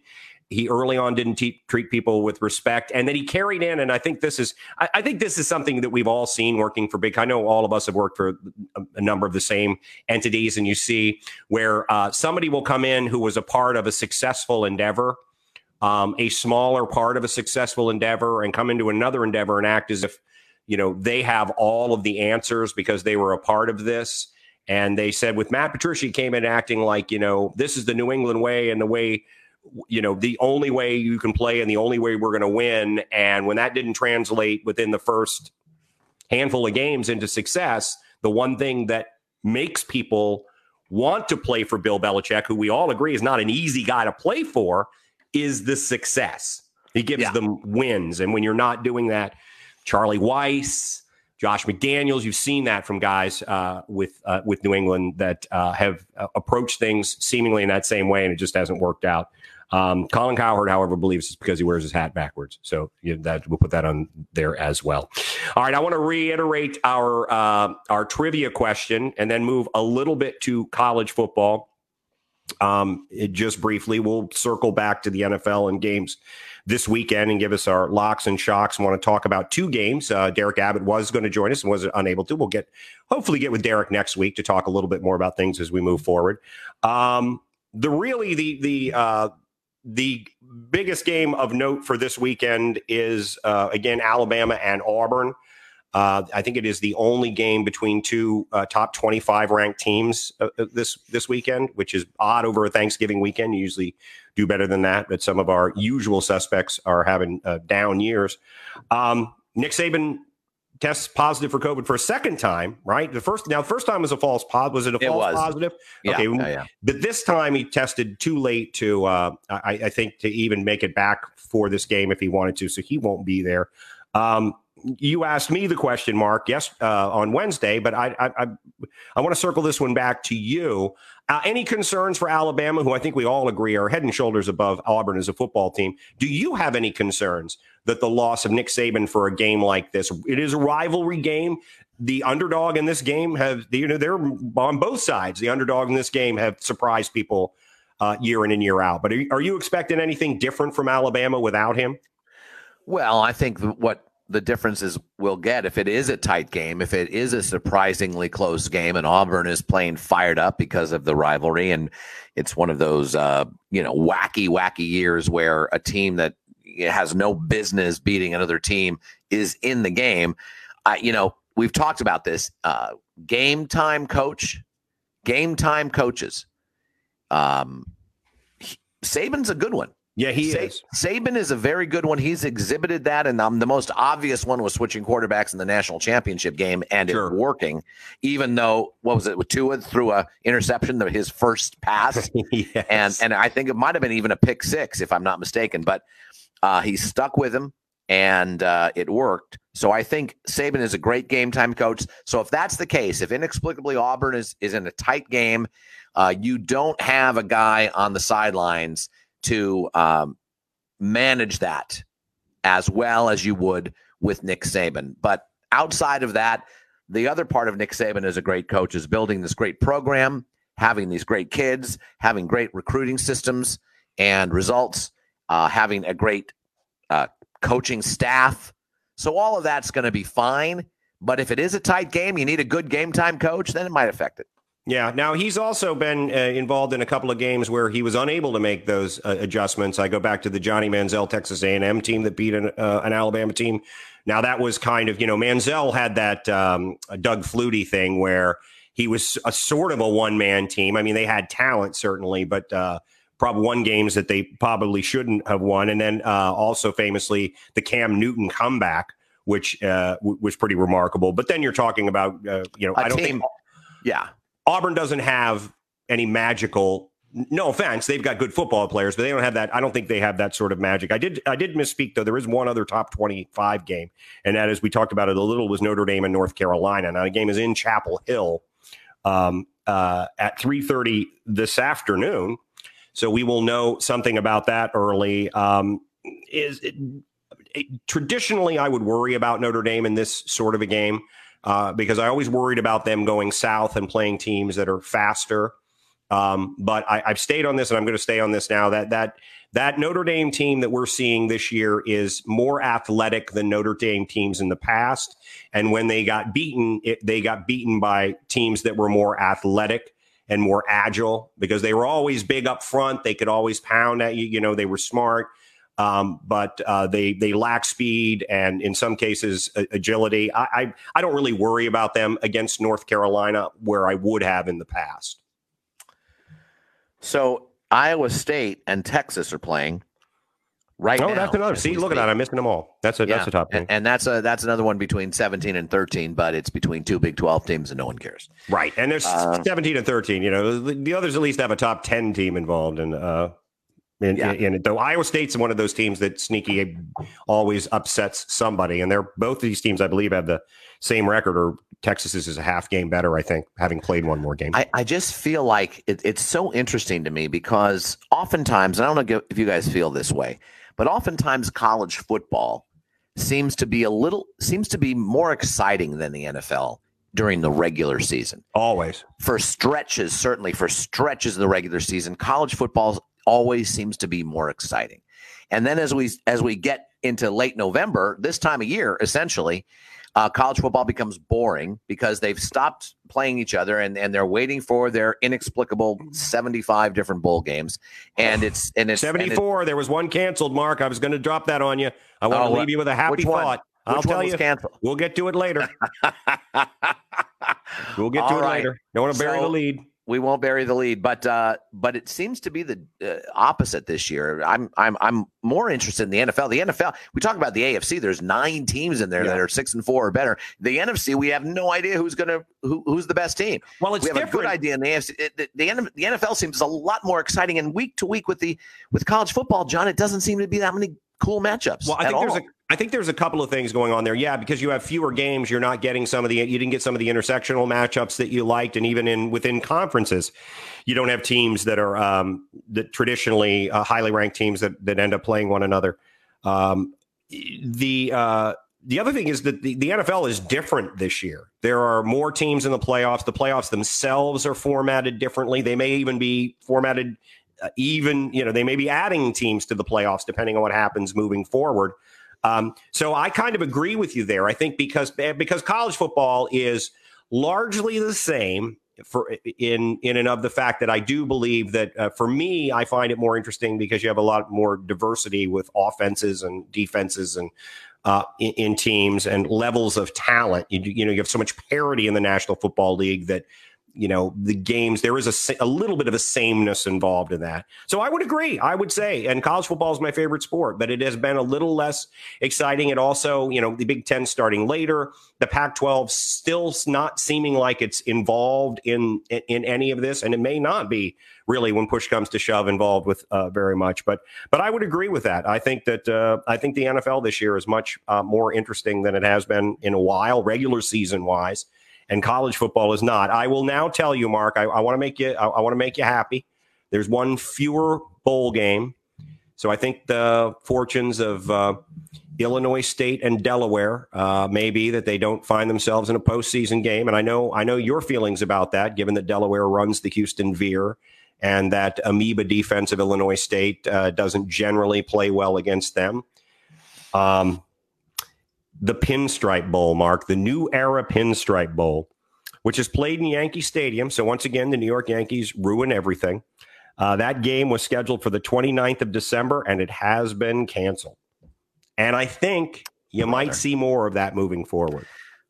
he early on didn't te- treat people with respect and then he carried in and i think this is I, I think this is something that we've all seen working for big i know all of us have worked for a, a number of the same entities and you see where uh, somebody will come in who was a part of a successful endeavor um, a smaller part of a successful endeavor and come into another endeavor and act as if you know they have all of the answers because they were a part of this and they said with matt patricia came in acting like you know this is the new england way and the way you know the only way you can play and the only way we're going to win and when that didn't translate within the first handful of games into success the one thing that makes people want to play for Bill Belichick who we all agree is not an easy guy to play for is the success he gives
Yeah.
them wins and when you're not doing that Charlie Weis Josh McDaniels, you've seen that from guys uh, with uh, with New England that uh, have uh, approached things seemingly in that same way, and it just hasn't worked out. Um, Colin Cowherd, however, believes it's because he wears his hat backwards. So you know, that we'll put that on there as well. All right, I want to reiterate our uh, our trivia question and then move a little bit to college football. Um, just briefly, we'll circle back to the NFL and games this weekend and give us our locks and shocks. want to talk about two games. Uh, Derek Abbott was going to join us and was unable to. We'll get hopefully get with Derek next week to talk a little bit more about things as we move forward. Um, the really the the uh, the biggest game of note for this weekend is uh, again Alabama and Auburn. Uh, I think it is the only game between two uh, top 25 ranked teams uh, uh, this this weekend, which is odd over a Thanksgiving weekend. Usually do better than that, but some of our usual suspects are having uh, down years. Um, Nick Saban tests positive for COVID for a second time, right? The first now, the first time was a false positive. Was it a
It
false
was.
positive?
Yeah,
Okay,
yeah, yeah.
but this time he tested too late to, uh, I, I think, to even make it back for this game if he wanted to. So he won't be there. Um, you asked me the question, Mark, yes, uh, on Wednesday, but I I, I, I want to circle this one back to you. Uh, any concerns for Alabama, who I think we all agree are head and shoulders above Auburn as a football team? Do you have any concerns that the loss of Nick Saban for a game like this? It is a rivalry game. The underdog in this game have you know they're on both sides. The underdog in this game have surprised people uh, year in and year out. But are, are you expecting anything different from Alabama without him?
Well, I think what the differences we'll get if it is a tight game, if it is a surprisingly close game, and Auburn is playing fired up because of the rivalry, and it's one of those uh, you know wacky, wacky years where a team that has no business beating another team is in the game. I, you know, we've talked about this. Uh, game time coach, game time coaches. Um, Saban's a good one.
Yeah, he
Sa-
is.
Saban is a very good one. He's exhibited that, and um, the most obvious one was switching quarterbacks in the national championship game, and
Sure.
it working. Even though what was it with Tua threw a interception, his first pass,
yes.
and and I think it might have been even a pick six, if I'm not mistaken. But uh, he stuck with him, and uh, it worked. So I think Saban is a great game time coach. So if that's the case, if inexplicably Auburn is is in a tight game, uh, you don't have a guy on the sidelines to um, manage that as well as you would with Nick Saban. But outside of that, the other part of Nick Saban as a great coach is building this great program, having these great kids, having great recruiting systems and results, uh, having a great uh, coaching staff. So all of that's going to be fine. But if it is a tight game, you need a good game time coach, then it might affect it.
Yeah. Now he's also been uh, involved in a couple of games where he was unable to make those uh, adjustments. I go back to the Johnny Manziel Texas A&M team that beat an, uh, an Alabama team. Now that was kind of you know Manziel had that um, Doug Flutie thing where he was a sort of a one man team. I mean they had talent certainly, but uh, probably won games that they probably shouldn't have won. And then uh, also famously the Cam Newton comeback, which uh, w- was pretty remarkable. But then you're talking about uh, you know
A
I don't
team-
think
Yeah.
Auburn doesn't have any magical. No offense, they've got good football players, but they don't have that. I don't think they have that sort of magic. I did, I did misspeak though. There is one other top twenty-five game, and that is we talked about it a little was Notre Dame and North Carolina. Now the game is in Chapel Hill um, uh, at three thirty this afternoon, so we will know something about that early. Um, is it, it, traditionally I would worry about Notre Dame in this sort of a game uh, because I always worried about them going south and playing teams that are faster. Um, but I, I've stayed on this, and I'm going to stay on this now. That that that Notre Dame team that we're seeing this year is more athletic than Notre Dame teams in the past. And when they got beaten, it, they got beaten by teams that were more athletic and more agile because they were always big up front. They could always pound at you. You know, they were smart. Um, but uh, they they lack speed and in some cases a- agility. I, I I don't really worry about them against North Carolina where I would have in the past.
So Iowa State and Texas are playing right
oh,
now.
that's another. See, look at that. I'm missing them all. That's a
Yeah,
that's a top
and, and that's a that's another one between 17 and 13, but it's between two Big 12 teams and no one cares.
right. And there's
Uh,
17 and 13. You know, the, the others at least have a top 10 team involved and uh in,
Yeah.
Though Iowa State's one of those teams that sneaky always upsets somebody, and they're both of these teams, I believe, have the same record. Or Texas is a half game better, I think, having played one more game.
I, I just feel like it, it's so interesting to me because oftentimes, and I don't know if you guys feel this way, but oftentimes college football seems to be a little seems to be more exciting than the NFL during the regular season.
Always.
For stretches, certainly for stretches of the regular season, college football always seems to be more exciting. And then as we as we get into late November, this time of year, essentially, uh, college football becomes boring because they've stopped playing each other and, and they're waiting for their inexplicable 75 different bowl games. And it's and it's and it's-
74. there was one canceled, Mark. I was going to drop that on you. I want
Oh,
to
what-
leave you with a happy thought.
which
I'll tell you.
canceled.
We'll get to it later. We'll get to
All
it
right.
later. Don't want to bury
So-
the lead.
We won't bury the lead, but uh, but it seems to be the uh, opposite this year. I'm I'm I'm more interested in the NFL. The NFL, we talk about the AFC. There's nine teams in there
Yeah.
that are six and four or better. The NFC, we have no idea who's gonna who, who's the best team.
Well, it's
we have a good idea in the AFC. It- The, the, the NFL seems a lot more exciting, and week to week with the with college football, John, it doesn't seem to be that many cool matchups.
Well, I think there's
all.
a I think there's a couple of things going on there. Yeah, because you have fewer games, you're not getting some of the you didn't get some of the intersectional matchups that you liked, and even in within conferences, you don't have teams that are um, that traditionally uh, highly ranked teams that that end up playing one another. Um, the uh, the other thing is that the, the NFL is different this year. There are more teams in the playoffs. The playoffs themselves are formatted differently. They may even be formatted uh, even you know they may be adding teams to the playoffs depending on what happens moving forward. Um, so I kind of agree with you there. I think because because college football is largely the same for in in and of the fact that I do believe that uh, for me I find it more interesting because you have a lot more diversity with offenses and defenses and uh, in, in, teams and levels of talent. You, you know you have so much parity in the National Football League that you know the games there is a, a little bit of a sameness involved in that. So i would agree i would say and college football is my favorite sport but it has been a little less exciting. And also you know the big 10 starting later the pac 12 still not seeming like it's involved in, in, in any of this and it may not be really when push comes to shove involved with uh, very much but but i would agree with that. I think that uh, i think the nfl this year is much uh, more interesting than it has been in a while regular season wise and college football is not. I will now tell you, Mark. I, I want to make you. I, I want to make you happy. There's one fewer bowl game, so I think the fortunes of uh, Illinois State and Delaware uh, may be that they don't find themselves in a postseason game. And I know I know your feelings about that, given that Delaware runs the Houston Veer and that amoeba defense of Illinois State uh, doesn't generally play well against them. Um, the Pinstripe Bowl, Mark, the new era Pinstripe Bowl, which is played in Yankee Stadium. So once again, the New York Yankees ruin everything. Uh, that game was scheduled for the 29th of December, and it has been canceled. And I think you Brother. might see more of that moving forward.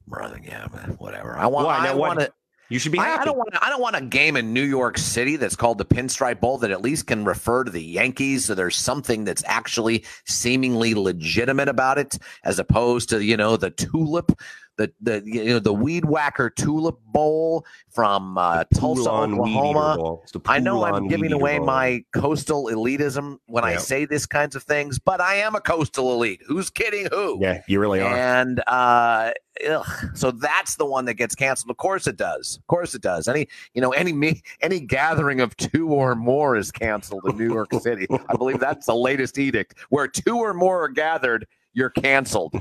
Brother, yeah, man, whatever. I want. Why? I want to.
You should be happy.
I, I don't want. I don't want a game in New York City that's called the Pinstripe Bowl that at least can refer to the Yankees. So there's something that's actually seemingly legitimate about it, as opposed to you know the tulip the the you know the weed whacker tulip bowl from uh, Tulsa, Oklahoma. I know I'm giving away bowl. my coastal elitism when yeah. I say this kinds of things, but I am a coastal elite. Who's kidding who?
Yeah, you really are.
And uh, ugh, so that's the one that gets canceled. Of course it does. Of course it does. Any you know any me any gathering of two or more is canceled in New York City. I believe that's the latest edict where two or more are gathered you're canceled.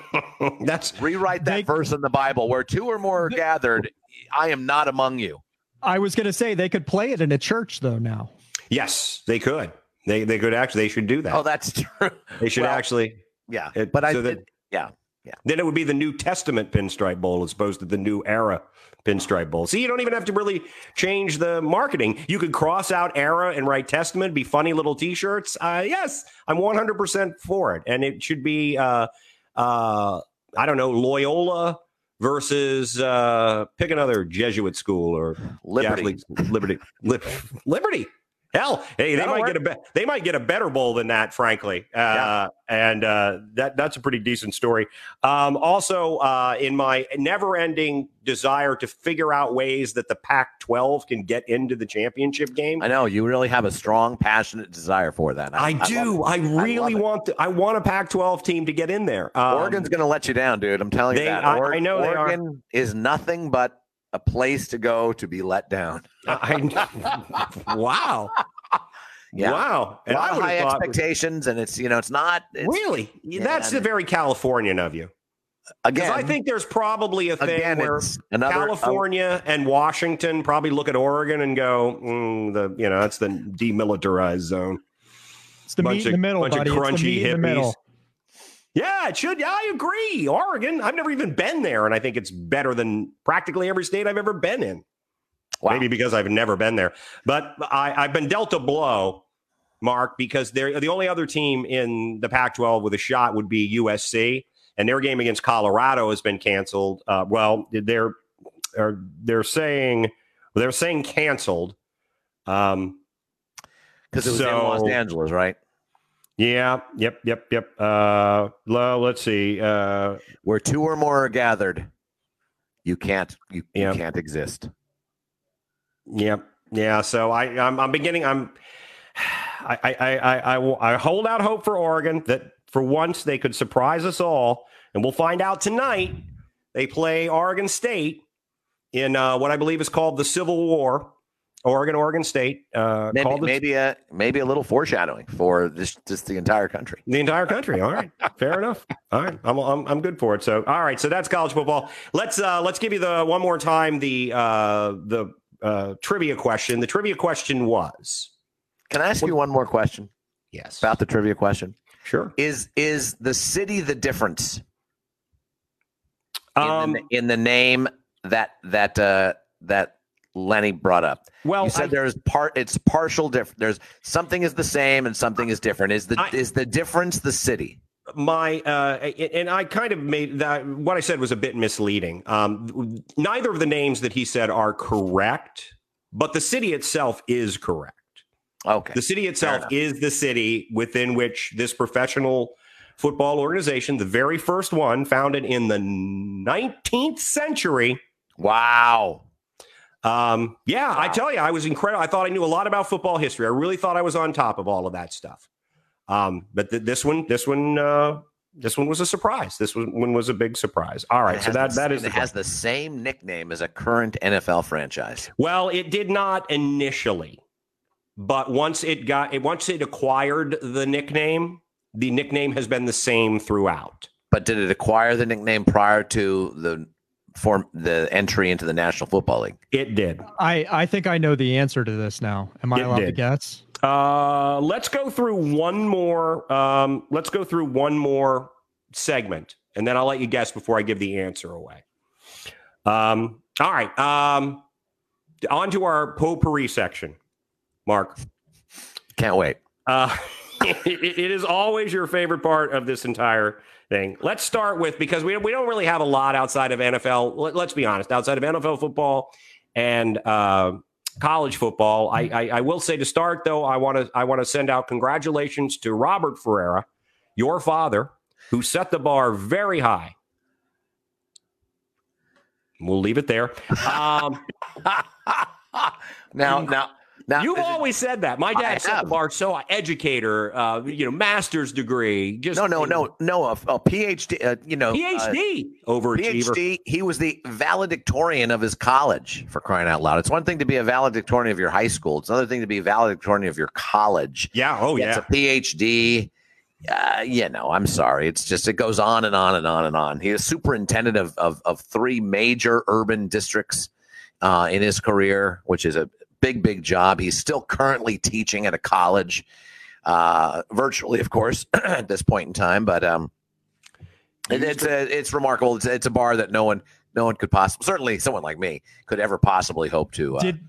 That's
rewrite that they, verse in the Bible where two or more are gathered. I am not among you.
I was going to say they could play it in a church though. Now,
yes, they could. They they could actually. They should do that.
Oh, that's true.
They should well, actually.
Yeah, it, but I. So that, yeah, yeah.
Then it would be the New Testament Pinstripe Bowl as opposed to the New Era Pinstripe Bowl. See, you don't even have to really change the marketing. You could cross out Era and write Testament, be funny little T-shirts. Uh, yes, I'm 100% for it, and it should be. Uh, uh, I don't know Loyola versus uh, pick another Jesuit school or
Liberty,
Catholic, Liberty, Liberty. Hell, hey, they might work. get a be- they might get a better bowl than that, frankly. Uh, yeah. And uh, that that's a pretty decent story. Um, also, uh, in my never-ending desire to figure out ways that the Pac-12 can get into the championship game,
I know you really have a strong, passionate desire for that.
I, I do. I, I really I want. To, I want a Pac-12 team to get in there.
Um, Oregon's going to let you down, dude. I'm telling you
they,
that.
I, I know
Oregon is nothing but a place to go to be let down.
I, wow. Yeah. Wow.
And a lot of high expectations, and it's you know, it's not it's,
really that's the very Californian of you.
Again,
I think there's probably a thing again, where another, California and Washington probably look at Oregon and go, mm, the you know, that's the demilitarized zone.
It's the bunch meat of, in the middle, bunch buddy. Of crunchy hippies.
Yeah, it should. Yeah, I agree. Oregon, I've never even been there, and I think it's better than practically every state I've ever been in. Wow. Maybe because I've never been there, but I, I've been dealt a blow, Mark, because they're the only other team in the Pac-12 with a shot would be USC, and their game against Colorado has been canceled. Uh, well, they're they're saying they're saying canceled. Um,
because it was so, in Los Angeles, right?
Yeah. Yep. Yep. Yep. Uh, well, let's see. Uh,
Where two or more are gathered, you can't you, yep. you can't exist.
Yep. Yeah. So I I'm, I'm beginning. I'm. I, I, I, I, I hold out hope for Oregon that for once they could surprise us all, and we'll find out tonight. They play Oregon State in uh, what I believe is called the Civil War. Oregon, Oregon State. Uh,
Maybe
the-
maybe a maybe a little foreshadowing for this just the entire country.
The entire country. All right, fair enough. All right, I'm, I'm I'm good for it. So, all right, so that's college football. Let's uh let's give you the one more time the uh the uh trivia question. The trivia question was
Can I ask you one more question
yes
about the trivia question?
sure.
Is is the city the difference in,
Um,
the, in the name that that uh, that Lenny brought up?
well,
you said
I-
there's part it's partial different. There's something is the same and something is different. Is the
I-
is the difference the city?
my uh and i kind of made that what i said was a bit misleading um neither of the names that he said are correct but the city itself is correct
Okay.
the city itself is the city within which this professional football organization the very first one founded in the 19th century
Wow.
Um yeah i tell you i was incredible i thought i knew a lot about football history. I really thought i was on top of all of that stuff. Um but th- this one this one uh this one was a surprise. This one one was a big surprise. All right so that
the-
that is
it has the same nickname as a current NFL franchise.
well it did not initially but once it got it once it acquired the nickname the nickname has been the same throughout.
But did it acquire the nickname prior to the form the entry into the National Football League?
it did
I I think I know the answer to this now. Am I
It
allowed to guess?
Uh, let's go through one more. Um, let's go through one more segment, and then I'll let you guess before I give the answer away. Um, all right. Um, on to our potpourri section, Mark.
Can't wait.
Uh, it, it is always your favorite part of this entire thing. Let's start with because we we don't really have a lot outside of NFL. Let, us be honest, outside of NFL football and uh, college football. I, I I will say to start though, I want to I want to send out congratulations to Robert Ferreira, your father, who set the bar very high. We'll leave it there. Um,
now, now, now,
You've always said that. My
I
dad set the bar so educator, uh, you know, master's degree, just
no, no, no, no. A, a PhD, uh, you know, uh,
PhD overachiever.
PhD. He was the valedictorian of his college for crying out loud. It's one thing to be a valedictorian of your high school. It's another thing to be a valedictorian of your college.
Yeah. Oh yeah.
It's a PhD. Uh, you know, I'm sorry. It's just it goes on and on and on and on. He is superintendent of of, of three major urban districts uh, in his career, which is a big, big job. He's still currently teaching at a college, uh, virtually, of course, at this point in time. But um, it, it's a, it's remarkable. It's, it's a bar that no one no one could possibly, certainly someone like me, could ever possibly hope to. Uh,
Did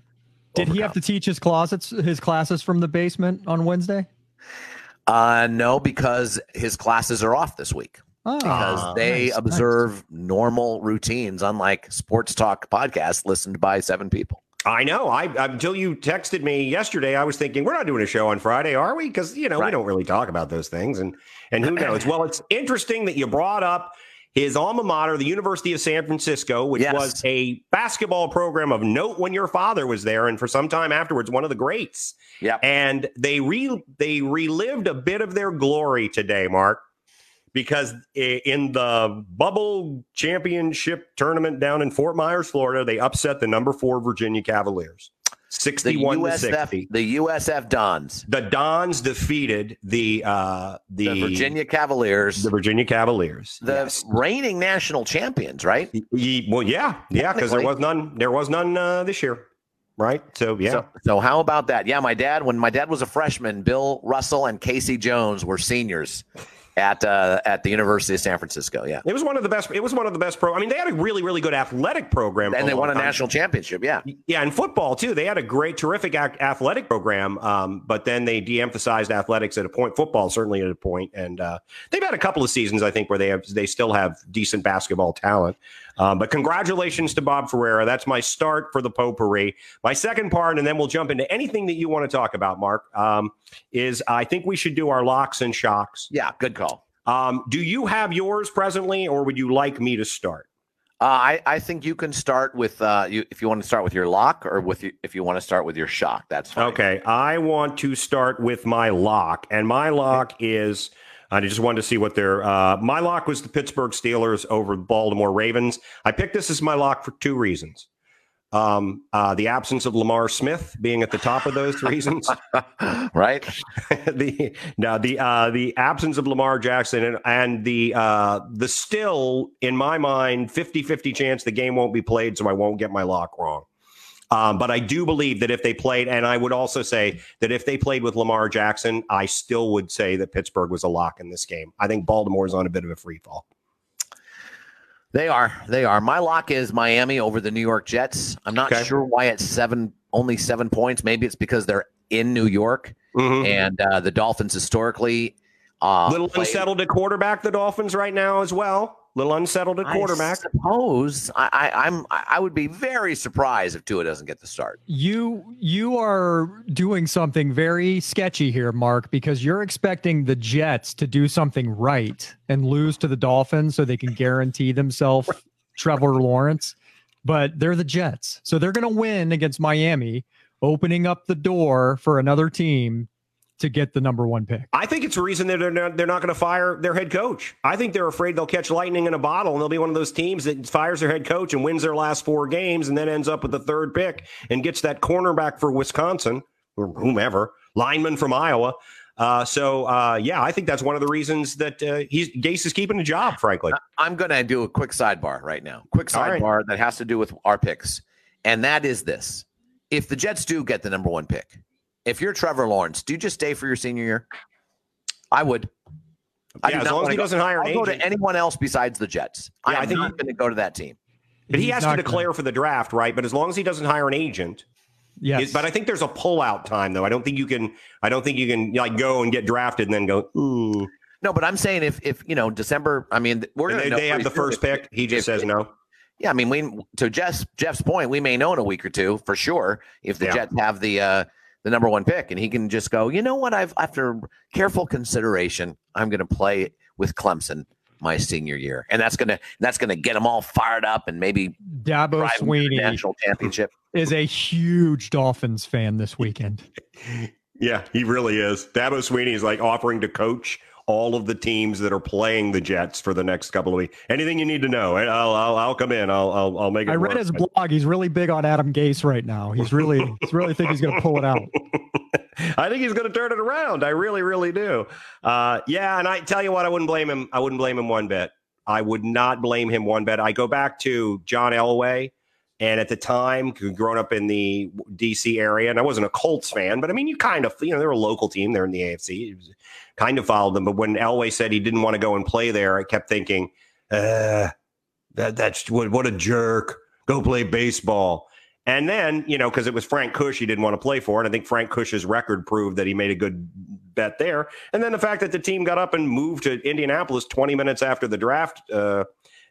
did he have to teach his closets his classes from the basement on Wednesday?
uh, no, because his classes are off this week.
Oh,
because they
nice, nice.
observe normal routines, unlike sports talk podcasts listened by seven people.
I know. I until you texted me yesterday, I was thinking we're not doing a show on Friday, are we? Because you know we don't really talk about those things, and and who knows? well, it's interesting that you brought up his alma mater, the University of San Francisco, which
Yes.
was a basketball program of note when your father was there, and for some time afterwards, one of the greats.
Yeah.
and they re they relived a bit of their glory today, Mark, because in the bubble championship tournament down in Fort Myers, Florida, they upset the number four Virginia Cavaliers,
The
sixty-one to
USF,
sixty.
the USF Dons,
The Dons defeated the uh, the,
the Virginia Cavaliers,
the Virginia Cavaliers.
the
Yes.
reigning national champions, right?
Y- well, yeah, yeah, because there was none. There was none uh, this year, right? So yeah.
So, so how about that? Yeah, my dad, when my dad was a freshman, Bill Russell and K.C. Jones were seniors at uh, at the University of San Francisco. Yeah,
It was one of the best. It was one of the best pro. I mean, they had a really, really good athletic program,
and they won a
time.
national championship. Yeah,
Yeah, in football too, they had a great, terrific athletic program. Um, but then they de-emphasized athletics at a point. Football certainly at a point, and uh, they've had a couple of seasons, I think, where they have they still have decent basketball talent. Um, but congratulations to Bob Ferreira. That's my start for the potpourri. My second part, and then we'll jump into anything that you want to talk about, Mark. Um, is I think we should do our locks and shocks.
yeah, good call.
Um, do you have yours presently, or would you like me to start?
Uh, I, I think you can start with uh, you if you want to start with your lock or with you, if you want to start with your shock. That's fine.
Okay, I want to start with my lock, and my lock is I just wanted to see what their uh, my lock was the Pittsburgh Steelers over the Baltimore Ravens. I picked this as my lock for two reasons. Um, uh, the absence of Lamar Smith being at the top of those reasons,
right?
the now the uh, the absence of Lamar Jackson and, and the uh, the still in my mind 50-50 chance the game won't be played, so I won't get my lock wrong. Um, but I do believe that if they played, and I would also say that if they played with Lamar Jackson, I still would say that Pittsburgh was a lock in this game. I think Baltimore's on a bit of a free fall.
They are. They are. My lock is Miami over the New York Jets. I'm not
Okay.
sure why it's seven, only seven points. Maybe it's because they're in New York
Mhm.
and uh, the Dolphins historically. Uh,
little unsettled at quarterback, the Dolphins right now as well. Little unsettled at quarterback.
I suppose I, I, I'm. I would be very surprised if Tua doesn't get the start.
You you are doing something very sketchy here, Mark, because you're expecting the Jets to do something right and lose to the Dolphins so they can guarantee themselves Trevor Lawrence. But they're the Jets. So they're going to win against Miami, opening up the door for another team to get the number 1 pick.
I think it's a reason that they're not, they're not going to fire their head coach. I think they're afraid they'll catch lightning in a bottle and they'll be one of those teams that fires their head coach and wins their last four games and then ends up with the third pick and gets that cornerback for Wisconsin or whomever, lineman from Iowa. Uh, so uh, yeah, I think that's one of the reasons that uh, he's Gase is keeping a job. Frankly,
I'm going to do a quick sidebar right now. Quick
All right.
sidebar that has to do with our picks, and that is this: if the Jets do get the number one pick, if you're Trevor Lawrence, do you just stay for your senior year? I would. I
yeah,
do
as
not
long as he
go-
doesn't hire an
I'll go to anyone else besides the Jets.
Yeah, I
I'm
think
not
he-
going to go to that team.
But he
He's
has to
not gonna-
declare for the draft, right? But as long as he doesn't hire an agent,
Yes.
It- but I think there's a pullout time though. I don't think you can. I don't think you can like go and get drafted and then go. Ooh.
No, but I'm saying if if you know December, I mean we're
they,
to
they have the first pick. He just says no.
Yeah, I mean, we to Jeff's Jeff's point, we may know in a week or two for sure if the
Yeah.
Jets have the uh, the number one pick, and he can just go. You know what? I've after careful consideration, I'm going to play with Clemson my senior year, and that's gonna that's gonna get them all fired up and maybe
Dabo
drive 'em to
Swinney
national championship.
is a huge Dolphins fan this weekend.
Yeah, he really is. Dabo Swinney is like offering to coach all of the teams that are playing the Jets for the next couple of weeks. Anything you need to know, and I'll I'll, I'll come in. I'll I'll, I'll make it.
I read
work.
his blog. He's really big on Adam Gase right now. He's really, he's really think he's going to pull it out.
I think he's going to turn it around. I really, really do. Uh, yeah, and I tell you what, I wouldn't blame him. I wouldn't blame him one bit. I would not blame him one bit. I go back to John Elway, and at the time, growing up in the D.C. area, and I wasn't a Colts fan, but I mean, you kind of, you know, they're a local team. They're in the AFC. Kind of followed them. But when Elway said he didn't want to go and play there, I kept thinking, uh, that that's what what a jerk. Go play baseball. And then, you know, because it was Frank Kush, he didn't want to play for it. I think Frank Kush's record proved that he made a good bet there. And then the fact that the team got up and moved to Indianapolis 20 minutes after the draft, uh,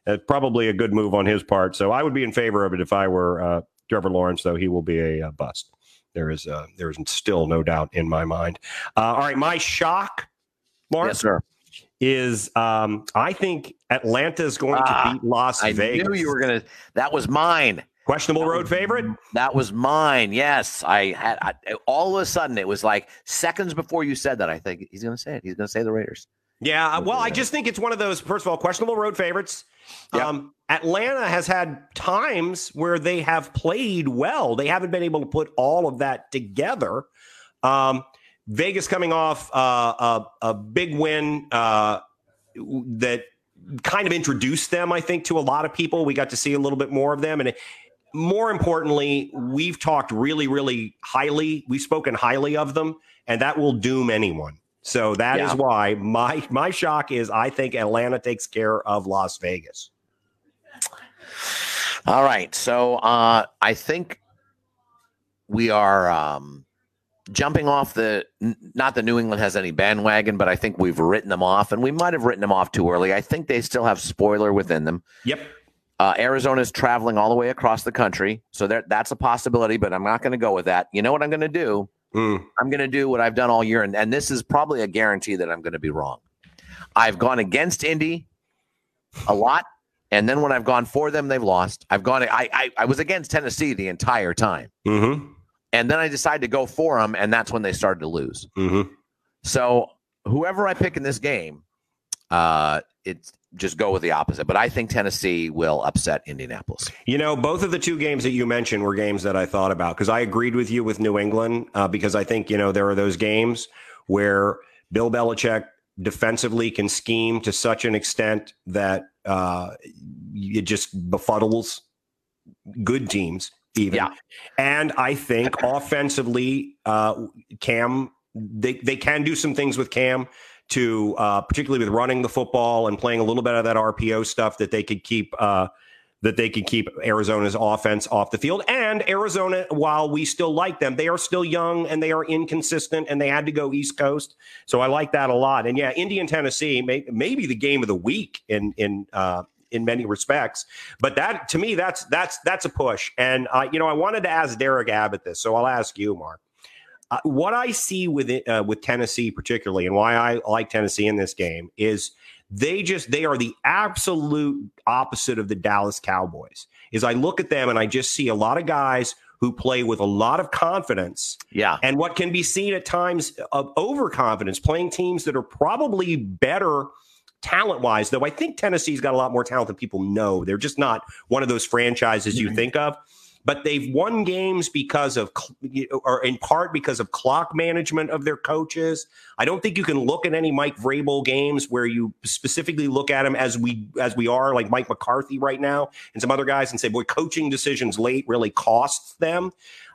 uh, probably a good move on his part. So I would be in favor of it if I were uh, Trevor Lawrence, though he will be a uh, bust. There is uh, there is still no doubt in my mind. Uh, all right, my shock, Mark,
Yes, sir.
is um, I think Atlanta is going
Ah,
to beat Las
I
Vegas.
I knew you were going to. That was mine.
Questionable road favorite.
That was mine. Yes, I had. I, all of a sudden, it was like seconds before you said that. I think he's going to say it. He's going to say the Raiders.
Yeah, uh, well, I just think it's one of those. First of all, questionable road favorites.
Yep.
Um, Atlanta has had times where they have played well. They haven't been able to put all of that together. Um, Vegas coming off uh, a, a big win uh, that kind of introduced them, I think, to a lot of people. We got to see a little bit more of them, and more importantly, we've talked really, really highly. We've spoken highly of them, and that will doom anyone. So that is
Yeah.
why my my shock is I think Atlanta takes care of Las Vegas.
All right. So uh, I think we are um, jumping off the, not that New England has any bandwagon, but I think we've written them off, and we might have written them off too early. I think they still have spoiler within them.
Yep.
Uh, Arizona is traveling all the way across the country. So there, that's a possibility, but I'm not going to go with that. You know what I'm going to do?
Mm.
I'm going to do what I've done all year, and, and this is probably a guarantee that I'm going to be wrong. I've gone against Indy a lot, and then when I've gone for them, they've lost. I've gone. I I, I was against Tennessee the entire time,
Mm-hmm.
And then I decided to go for them, and that's when they started to lose.
Mm-hmm.
So whoever I pick in this game, uh, it's just go with the opposite. But I think Tennessee will upset Indianapolis.
You know, both of the two games that you mentioned were games that I thought about because I agreed with you with New England uh, because I think, you know, there are those games where Bill Belichick defensively can scheme to such an extent that uh, it just befuddles good teams even.
Yeah.
And I think offensively, uh, Cam, they, they can do some things with Cam to uh, particularly with running the football and playing a little bit of that RPO stuff that they could keep uh, that they could keep Arizona's offense off the field. And Arizona, while we still like them, they are still young and they are inconsistent and they had to go East Coast. So I like that a lot. And yeah, Indian Tennessee may, maybe the game of the week in in uh, in many respects. But that to me, that's that's that's a push. And uh, you know, I wanted to ask Derek Abbott this, so I'll ask you, Mark. Uh, what I see with it, uh, with Tennessee particularly, and why I like Tennessee in this game is they just they are the absolute opposite of the Dallas Cowboys. Is I look at them and I just see a lot of guys who play with a lot of confidence.
Yeah.
And what can be seen at times of overconfidence, playing teams that are probably better talent wise, though I think Tennessee's got a lot more talent than people know. They're just not one of those franchises you think of but they've won games because of, or in part because of clock management of their coaches. I don't think you can look at any Mike Vrabel games where you specifically look at him as we as we are, like Mike McCarthy right now, and some other guys, and say, "Boy, coaching decisions late really costs them."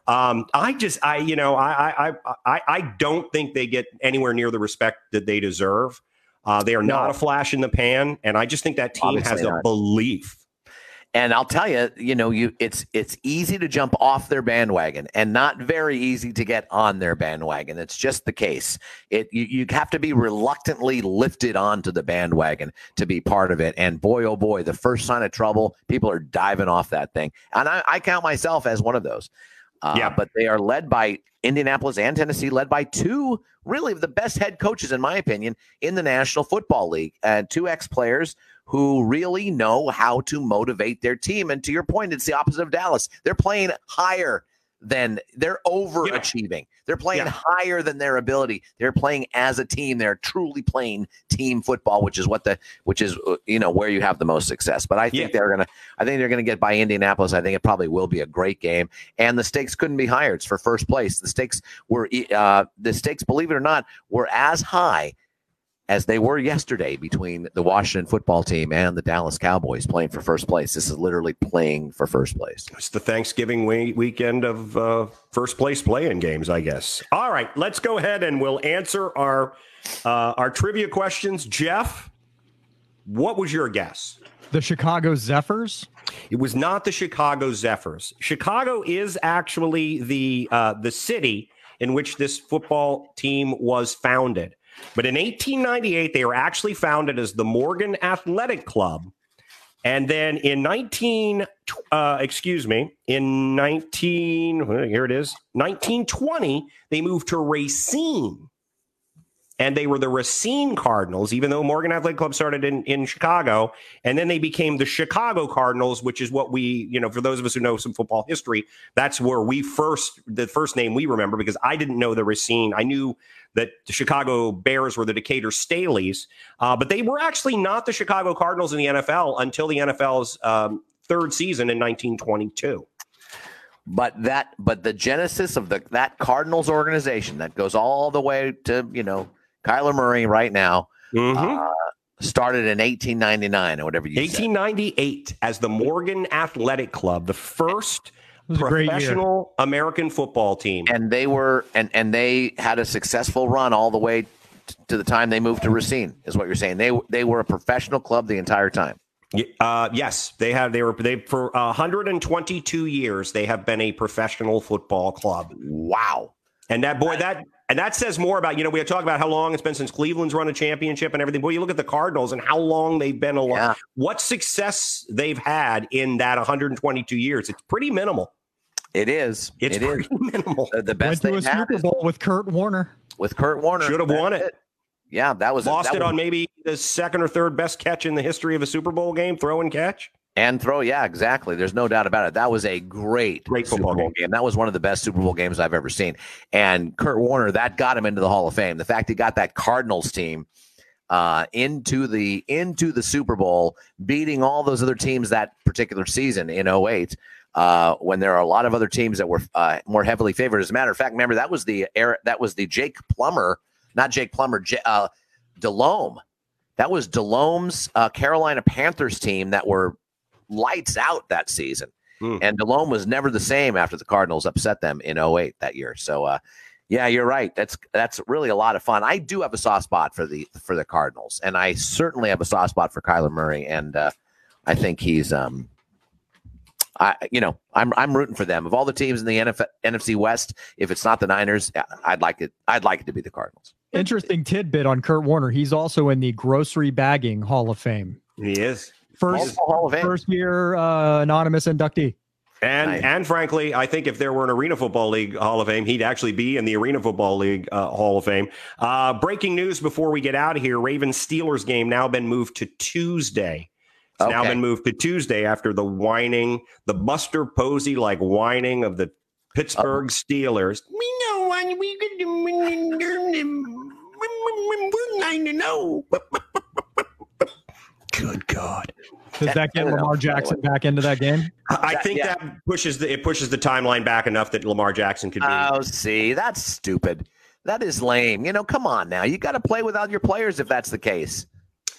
Um, I just, I, you know, I, I, I, I don't think they get anywhere near the respect that they deserve. Uh, they are no. not a flash in the pan, and I just think that team Obviously has not. a belief
and I'll tell you, you know, you it's it's easy to jump off their bandwagon and not very easy to get on their bandwagon. It's just the case. It you, you have to be reluctantly lifted onto the bandwagon to be part of it. And boy, oh boy, the first sign of trouble, people are diving off that thing. And I, I count myself as one of those. Uh, yeah. But they are led by Indianapolis and Tennessee, led by two really the best head coaches, in my opinion, in the National Football League. And two ex players who really know how to motivate their team. And to your point, it's the opposite of Dallas. They're playing higher than they're overachieving. Yeah. They're playing yeah. higher than their ability. They're playing as a team. They're truly playing team football, which is what the which is uh, you know where you have the most success. But I think yeah. they're gonna I think they're gonna get by Indianapolis. I think it probably will be a great game. And the stakes couldn't be higher. It's for first place. The stakes were uh, the stakes, believe it or not, were as high as they were yesterday between the Washington football team and the Dallas Cowboys playing for first place. This is literally playing for first place.
It's the Thanksgiving weekend of uh, first place playing games, I guess. All right, let's go ahead and we'll answer our uh, our trivia questions. Jeff, what was your guess?
The Chicago Zephyrs.
It was not the Chicago Zephyrs. Chicago is actually the uh, the city in which this football team was founded. But in 1898, they were actually founded as the Morgan Athletic Club. And then in 19, uh, excuse me, in 19, here it is, 1920, they moved to Racine and they were the Racine Cardinals, even though Morgan Athletic Club started in, in Chicago. And then they became the Chicago Cardinals, which is what we, you know, for those of us who know some football history, that's where we first, the first name we remember because I didn't know the Racine. I knew that the Chicago Bears were the Decatur Staleys, uh, but they were actually not the Chicago Cardinals in the NFL until the NFL's um, third season in 1922
but that but the genesis of the that Cardinals organization that goes all the way to you know Kyler Murray right now. Mm-hmm. Uh, started in 1899 or whatever you
1898
said.
as the Morgan Athletic Club, the first professional American football team.
And they were and and they had a successful run all the way t- to the time they moved to Racine. Is what you're saying? They they were a professional club the entire time.
Uh, yes, they have. They were they for 122 years. They have been a professional football club.
Wow!
And that boy, that and that says more about, you know, we talk about how long it's been since Cleveland's run a championship and everything. Boy, you look at the Cardinals and how long they've been alive. Yeah. What success they've had in that 122 years. It's pretty minimal.
It is.
It's
it
pretty
is.
minimal.
The, the best Went to a Super Bowl with Kurt Warner.
With Kurt Warner.
Should have won it. it.
Yeah, that was
lost
that
it
was,
on maybe the second or third best catch in the history of a Super Bowl game, throw and catch.
And throw, yeah, exactly. There's no doubt about it. That was a great,
great
Super
Bowl
game. game. That was one of the best Super Bowl games I've ever seen. And Kurt Warner, that got him into the Hall of Fame. The fact he got that Cardinals team uh, into the into the Super Bowl, beating all those other teams that particular season in 08, uh, when there are a lot of other teams that were uh, more heavily favored. As a matter of fact, remember that was the era, that was the Jake Plummer, not Jake Plummer, J- uh, Delhomme. That was Delhomme's uh, Carolina Panthers team that were lights out that season.
Hmm.
And Delhomme was never the same after the Cardinals upset them in 08 that year. So, uh, yeah, you're right. That's that's really a lot of fun. I do have a soft spot for the for the Cardinals, and I certainly have a soft spot for Kyler Murray, and uh, I think he's um, I you know I'm I'm rooting for them. Of all the teams in the NF, NFC West, if it's not the Niners, I'd like it. I'd like it to be the Cardinals.
Interesting tidbit on Kurt Warner. He's also in the grocery bagging Hall of Fame.
He is.
First,
Hall of Fame.
first year uh, anonymous inductee.
And
Nice.
and frankly, I think if there were an Arena Football League Hall of Fame, he'd actually be in the Arena Football League uh, Hall of Fame. Uh, breaking news before we get out of here: Ravens Steelers game now been moved to Tuesday. It's now been moved to Tuesday after the whining, the Buster Posey like whining of the Pittsburgh Steelers. We know what we could do. We're nine to know. Good God.
Does that get
I don't know.
Lamar Jackson back into that game?
I think
yeah.
that pushes the it pushes the timeline back enough that Lamar Jackson could be.
Oh, see, that's stupid. That is lame. You know, come on now. You got to play without your players if that's the case.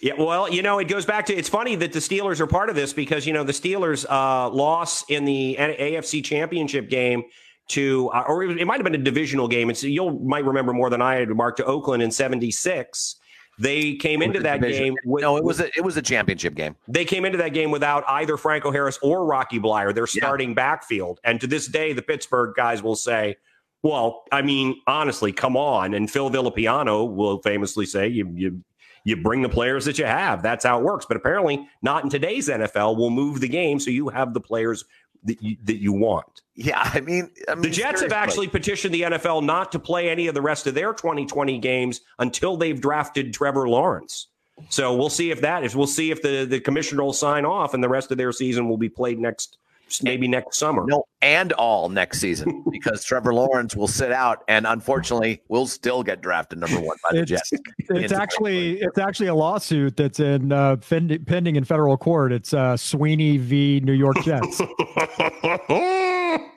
Yeah, well, you know, it goes back to it's funny that the Steelers are part of this because you know the Steelers' uh, loss in the AFC Championship game to, uh, or it might have been a divisional game. It's you might remember more than I had. Mark to Oakland in '76. They came into that game. With,
No, it was a, it was a championship game.
they came into that game without either Franco Harris or Rocky Bleier, their
Yeah.
starting backfield. And to this day, the Pittsburgh guys will say, well, I mean, honestly, come on. And Phil Villapiano will famously say, you, you, you bring the players that you have. That's how it works. But apparently, not in today's NFL. We'll move the game so you have the players that you, that you want.
Yeah, I mean, I mean
The Jets have actually petitioned the NFL not to play any of the rest of their 2020 games until they've drafted Trevor Lawrence. So we'll see if that is. We'll see if the, the commissioner will sign off and the rest of their season will be played next, maybe next summer.
no and all next season because Trevor Lawrence will sit out and unfortunately we'll still get drafted number one by the
It's,
Jets.
it's actually it's actually a lawsuit that's in uh, fend- pending in federal court. It's uh, Swinney v. New York Jets.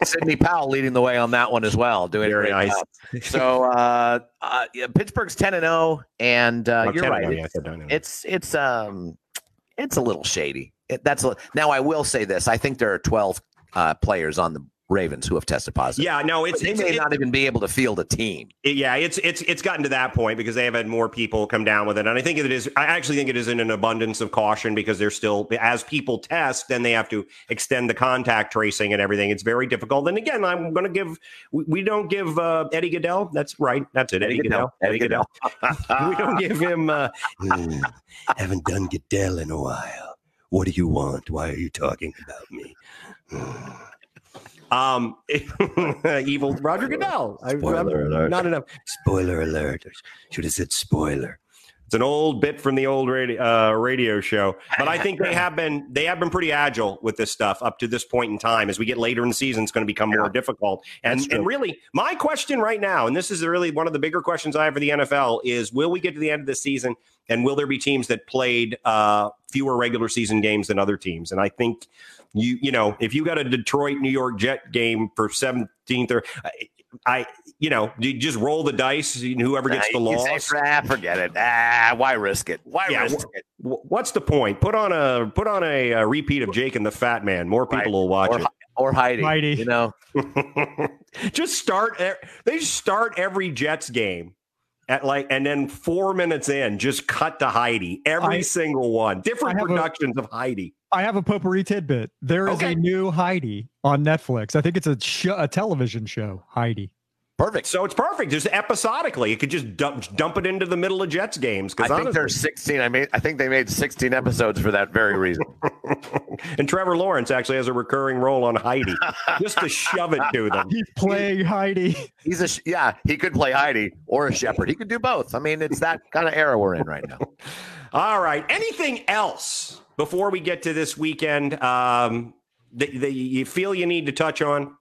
Sidney Powell leading the way on that one as well, doing
Very nice.
job. So uh, uh, yeah, Pittsburgh's ten and zero, and uh,
Oh,
you're right.
now, yeah, I
It's,
said nine now.
it's it's um it's a little shady. It, that's a, now I will say this. I think there are twelve uh, players on the Ravens who have tested positive.
yeah, no, it's,
they
it's
may
it-
not even be able to field a team.
yeah, it's it's it's gotten to that point because they have had more people come down with it, and I think it is. I actually think it is in an abundance of caution because they're still as people test, then they have to extend the contact tracing and everything. It's very difficult. And again, I'm going to give we, we don't give uh, Eddie Goodell. That's right. That's it. Eddie,
Eddie
Goodell.
Goodell.
Eddie Goodell. we don't give him. Uh, "Hmm, haven't done Goodell in a while. What do you want? Why are you talking about me? Um, evil Roger Goodell. I,
Spoiler alert.
Not enough. Spoiler alert. Should have said spoiler. It's an old bit from the old radio, uh, radio show, but I think they have been they have been pretty agile with this stuff up to this point in time. As we get later in the season, it's going to become more difficult. And and really, my question right now, and this is really one of the bigger questions I have for the NFL, is: Will we get to the end of the season, and will there be teams that played uh, fewer regular season games than other teams? And I think you you know if you got a Detroit New York Jet game for seventeenth or I, I you know you just roll the dice and whoever gets the
you
loss.
say, "Ah, forget it. Ah, why risk it? Why
Yeah,
risk it?
What's the point? Put on a put on a, uh repeat of Jake and the Fat Man. More people
Right.
will watch
Or, or Heidi,
Heidi.
You know,
just start. They just start every Jets game at like, and then four minutes in, just cut to Heidi. Every
I-
single one, different
I have a-
productions of Heidi.
I have a potpourri tidbit. There is
Okay.
a new Heidi on Netflix. I think it's a show, a television show. Heidi.
Perfect.
So it's perfect. Just episodically, you could just dump dump it into the middle of Jets games.
I
Because
think
honestly,
there's 16. I made. I think they made 16 episodes for that very reason.
and Trevor Lawrence actually has a recurring role on Heidi, just to shove it to them.
He's playing Heidi.
He's a yeah. He could play Heidi or a shepherd. He could do both. I mean, it's that kind of era we're in right now.
All right. Anything else before we get to this weekend um, that, that you feel you need to touch on?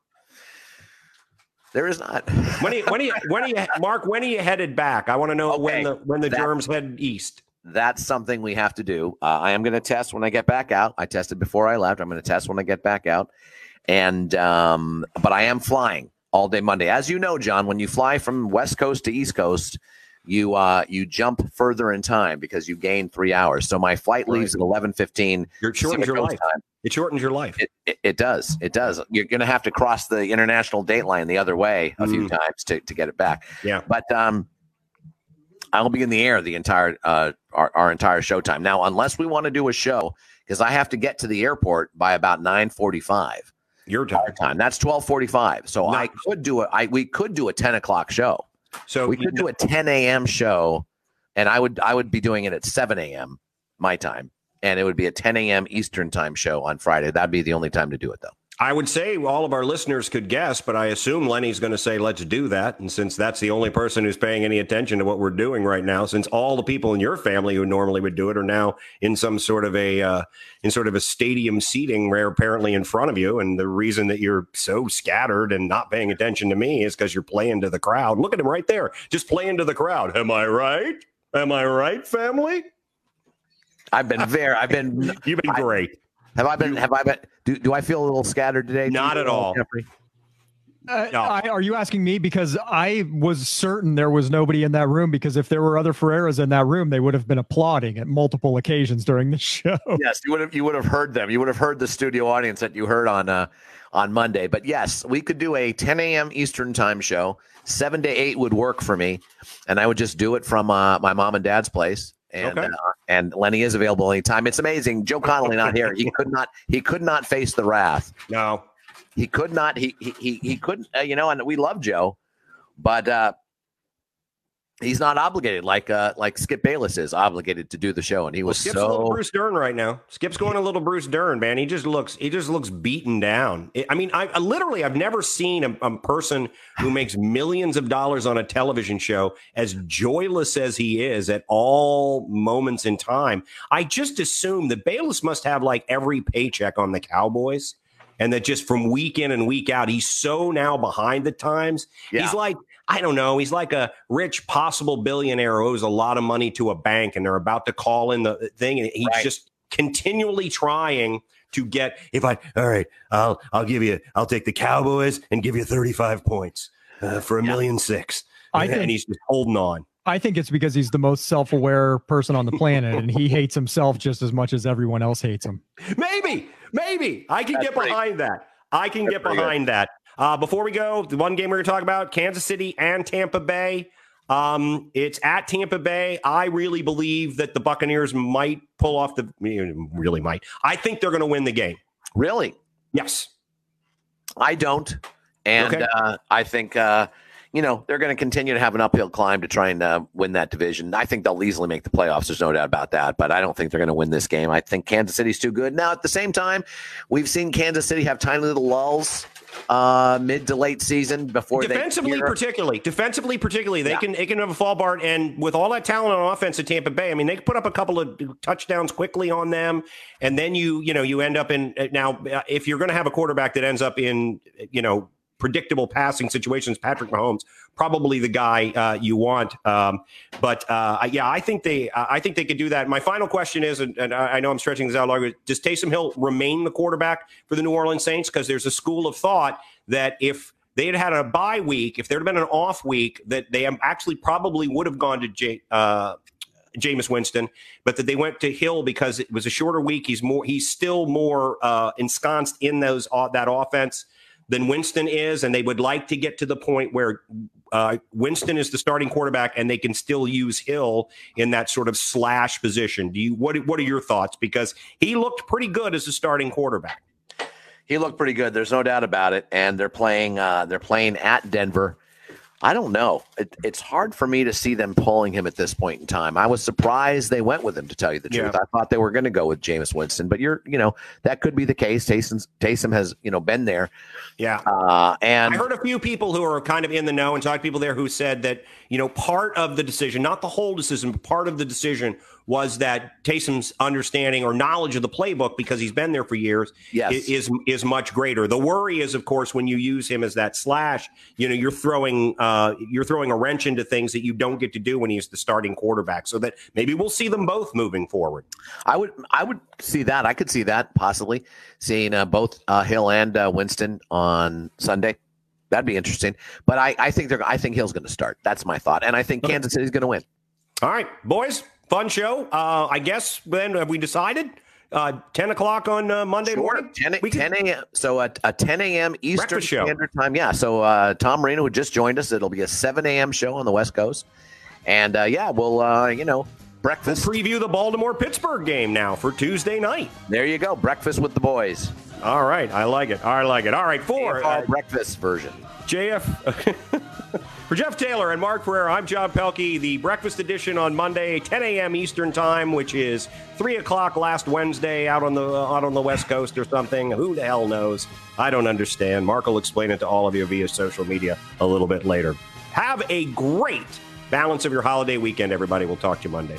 There is not.
When are you, when are you, when are you, Mark? When are you headed back? I want to know when the when the
that-
germs head east.
that's something we have to do. Uh, I am going to test when I get back out. I tested before I left. I'm going to test when I get back out, and um, but I am flying all day Monday. As you know, John, when you fly from West Coast to East Coast, you uh, you jump further in time because you gain three hours. So my flight leaves at eleven fifteen.
You're shortens your life. Time. It shortens your life.
It, it, it, does. It does. You're going to have to cross the international date line the other way a mm. few times to, to get it back.
Yeah.
But um, I'll be in the air the entire uh, our, our entire show time. Now, unless we want to do a show, because I have to get to the airport by about nine forty five.
Your time.
time. That's twelve forty five. So I could do it. I we could do a ten o'clock show. So we could do a 10 a.m. show, and I would I would be doing it at 7 a.m. my time, and it would be a 10 a.m. Eastern time show on Friday. That'd be the only time to do it, though.
I would say all of our listeners could guess, but I assume Lenny's going to say, let's do that. And since that's the only person who's paying any attention to what we're doing right now, since all the people in your family who normally would do it are now in some sort of a, uh, in sort of a stadium seating where apparently in front of you. And the reason that you're so scattered and not paying attention to me is because you're playing to the crowd. Look at him right there, just playing to the crowd. Am I right? Am I right, family?
I've been there. I've been,
you've been great.
Have I been? Have I been? Do, do I feel a little scattered today?
Not at all.
Uh, no. I, are you asking me because I was certain there was nobody in that room because if there were other Ferreras in that room, they would have been applauding at multiple occasions during the show.
Yes, you would have you would have heard them. You would have heard the studio audience that you heard on uh, on Monday. But yes, we could do a 10 a.m. Eastern time show. Seven to eight would work for me, and I would just do it from uh, my mom and dad's place and okay. uh, and Lenny is available anytime. It's amazing. Joe Connolly not here. He could not. He could not face the wrath.
No,
he could not. He he he, he couldn't. Uh, you know, and we love Joe, but uh, he's not obligated like uh like Skip Bayless is obligated to do the show, and he was
well, Skip's
so
a little Bruce Dern right now. Skip's going a little Bruce Dern, man. He just looks he just looks beaten down. I mean, I, I literally I've never seen a, a, person who makes millions of dollars on a television show as joyless as he is at all moments in time. I just assume that Bayless must have like every paycheck on the Cowboys and that just from week in and week out, he's so now behind the times. Yeah. He's like I don't know. He's like a rich possible billionaire who owes a lot of money to a bank and they're about to call in the thing. And he's right. just continually trying to get, if I, all right, I'll, I'll give you, I'll take the Cowboys and give you 35 points uh, for a yeah. million six. I and, think, and he's just holding on.
I think it's because he's the most self aware person on the planet and he hates himself just as much as everyone else hates him.
Maybe, maybe I can That's get behind that. I can get behind that. Uh, before we go, the one game we're going to talk about Kansas City and Tampa Bay. Um, it's at Tampa Bay. I really believe that the Buccaneers might pull off the really might. I think they're going to win the game.
Really?
Yes.
I don't, and okay. uh, I think uh, you know they're going to continue to have an uphill climb to try and uh, win that division. I think they'll easily make the playoffs. There's no doubt about that. But I don't think they're going to win this game. I think Kansas City's too good. Now at the same time, we've seen Kansas City have tiny little lulls uh, mid to late season before
defensively, particularly defensively, particularly they yeah. can they can have a fall bar, and with all that talent on offense at Tampa Bay, I mean they can put up a couple of touchdowns quickly on them, and then you you know you end up in now if you're going to have a quarterback that ends up in you know predictable passing situations, Patrick Mahomes probably the guy uh, you want. Um, but uh, yeah, I think they I think they could do that. My final question is, and, and I know I'm stretching this out longer, does Taysom Hill remain the quarterback for the New Orleans Saints? Because there's a school of thought that if they had had a bye week, if there had been an off week, that they actually probably would have gone to J, uh, Jameis Winston, but that they went to Hill because it was a shorter week. He's more, he's still more uh, ensconced in those uh, that offense than Winston is, and they would like to get to the point where uh, Winston is the starting quarterback, and they can still use Hill in that sort of slash position. Do you what? What are your thoughts? Because he looked pretty good as a starting quarterback.
He looked pretty good. There's no doubt about it. And they're playing. Uh, they're playing at Denver. I don't know. It, it's hard for me to see them pulling him at this point in time. I was surprised they went with him. To tell you the truth, yeah. I thought they were going to go with Jameis Winston, but you're, you know, that could be the case. Taysom, Taysom has, you know, been there.
Yeah.
Uh, and
I heard a few people who are kind of in the know and talked to people there who said that, you know, part of the decision, not the whole decision, but part of the decision was that Taysom's understanding or knowledge of the playbook because he's been there for years
Yes.
is is much greater. The worry is, of course, when you use him as that slash, you know, you're throwing uh, you're throwing a wrench into things that you don't get to do when he's the starting quarterback. So that maybe we'll see them both moving forward.
I would I would see that. I could see that possibly seeing uh, both uh, Hill and uh, Winston on Sunday. That'd be interesting. But I, I think they're I think Hill's going to start. That's my thought, and I think Kansas City's going to win.
All right, boys, fun show. Uh, I guess then have we decided? Uh, Ten o'clock on uh, Monday morning.
10, a-
We can-
10 a.m. So a, a 10 a.m. Eastern
show.
Standard Time. Yeah. So uh, Tom Marino, who just joined us, it'll be a 7 a.m. show on the West Coast. And uh, yeah, we'll, uh, you know,
We'll
breakfast.
preview the Baltimore Pittsburgh game now for Tuesday night.
there you go. Breakfast with the boys.
All right, I like it. I like it. All right, for uh,
breakfast version.
JF. For Jeff Taylor and Mark Ferrer, I'm John Pelkey. The breakfast edition on Monday, 10 a.m. Eastern Time, which is three o'clock last Wednesday out on the out on the West Coast or something. Who the hell knows? I don't understand. Mark will explain it to all of you via social media a little bit later. Have a great balance of your holiday weekend, everybody. We'll talk to you Monday.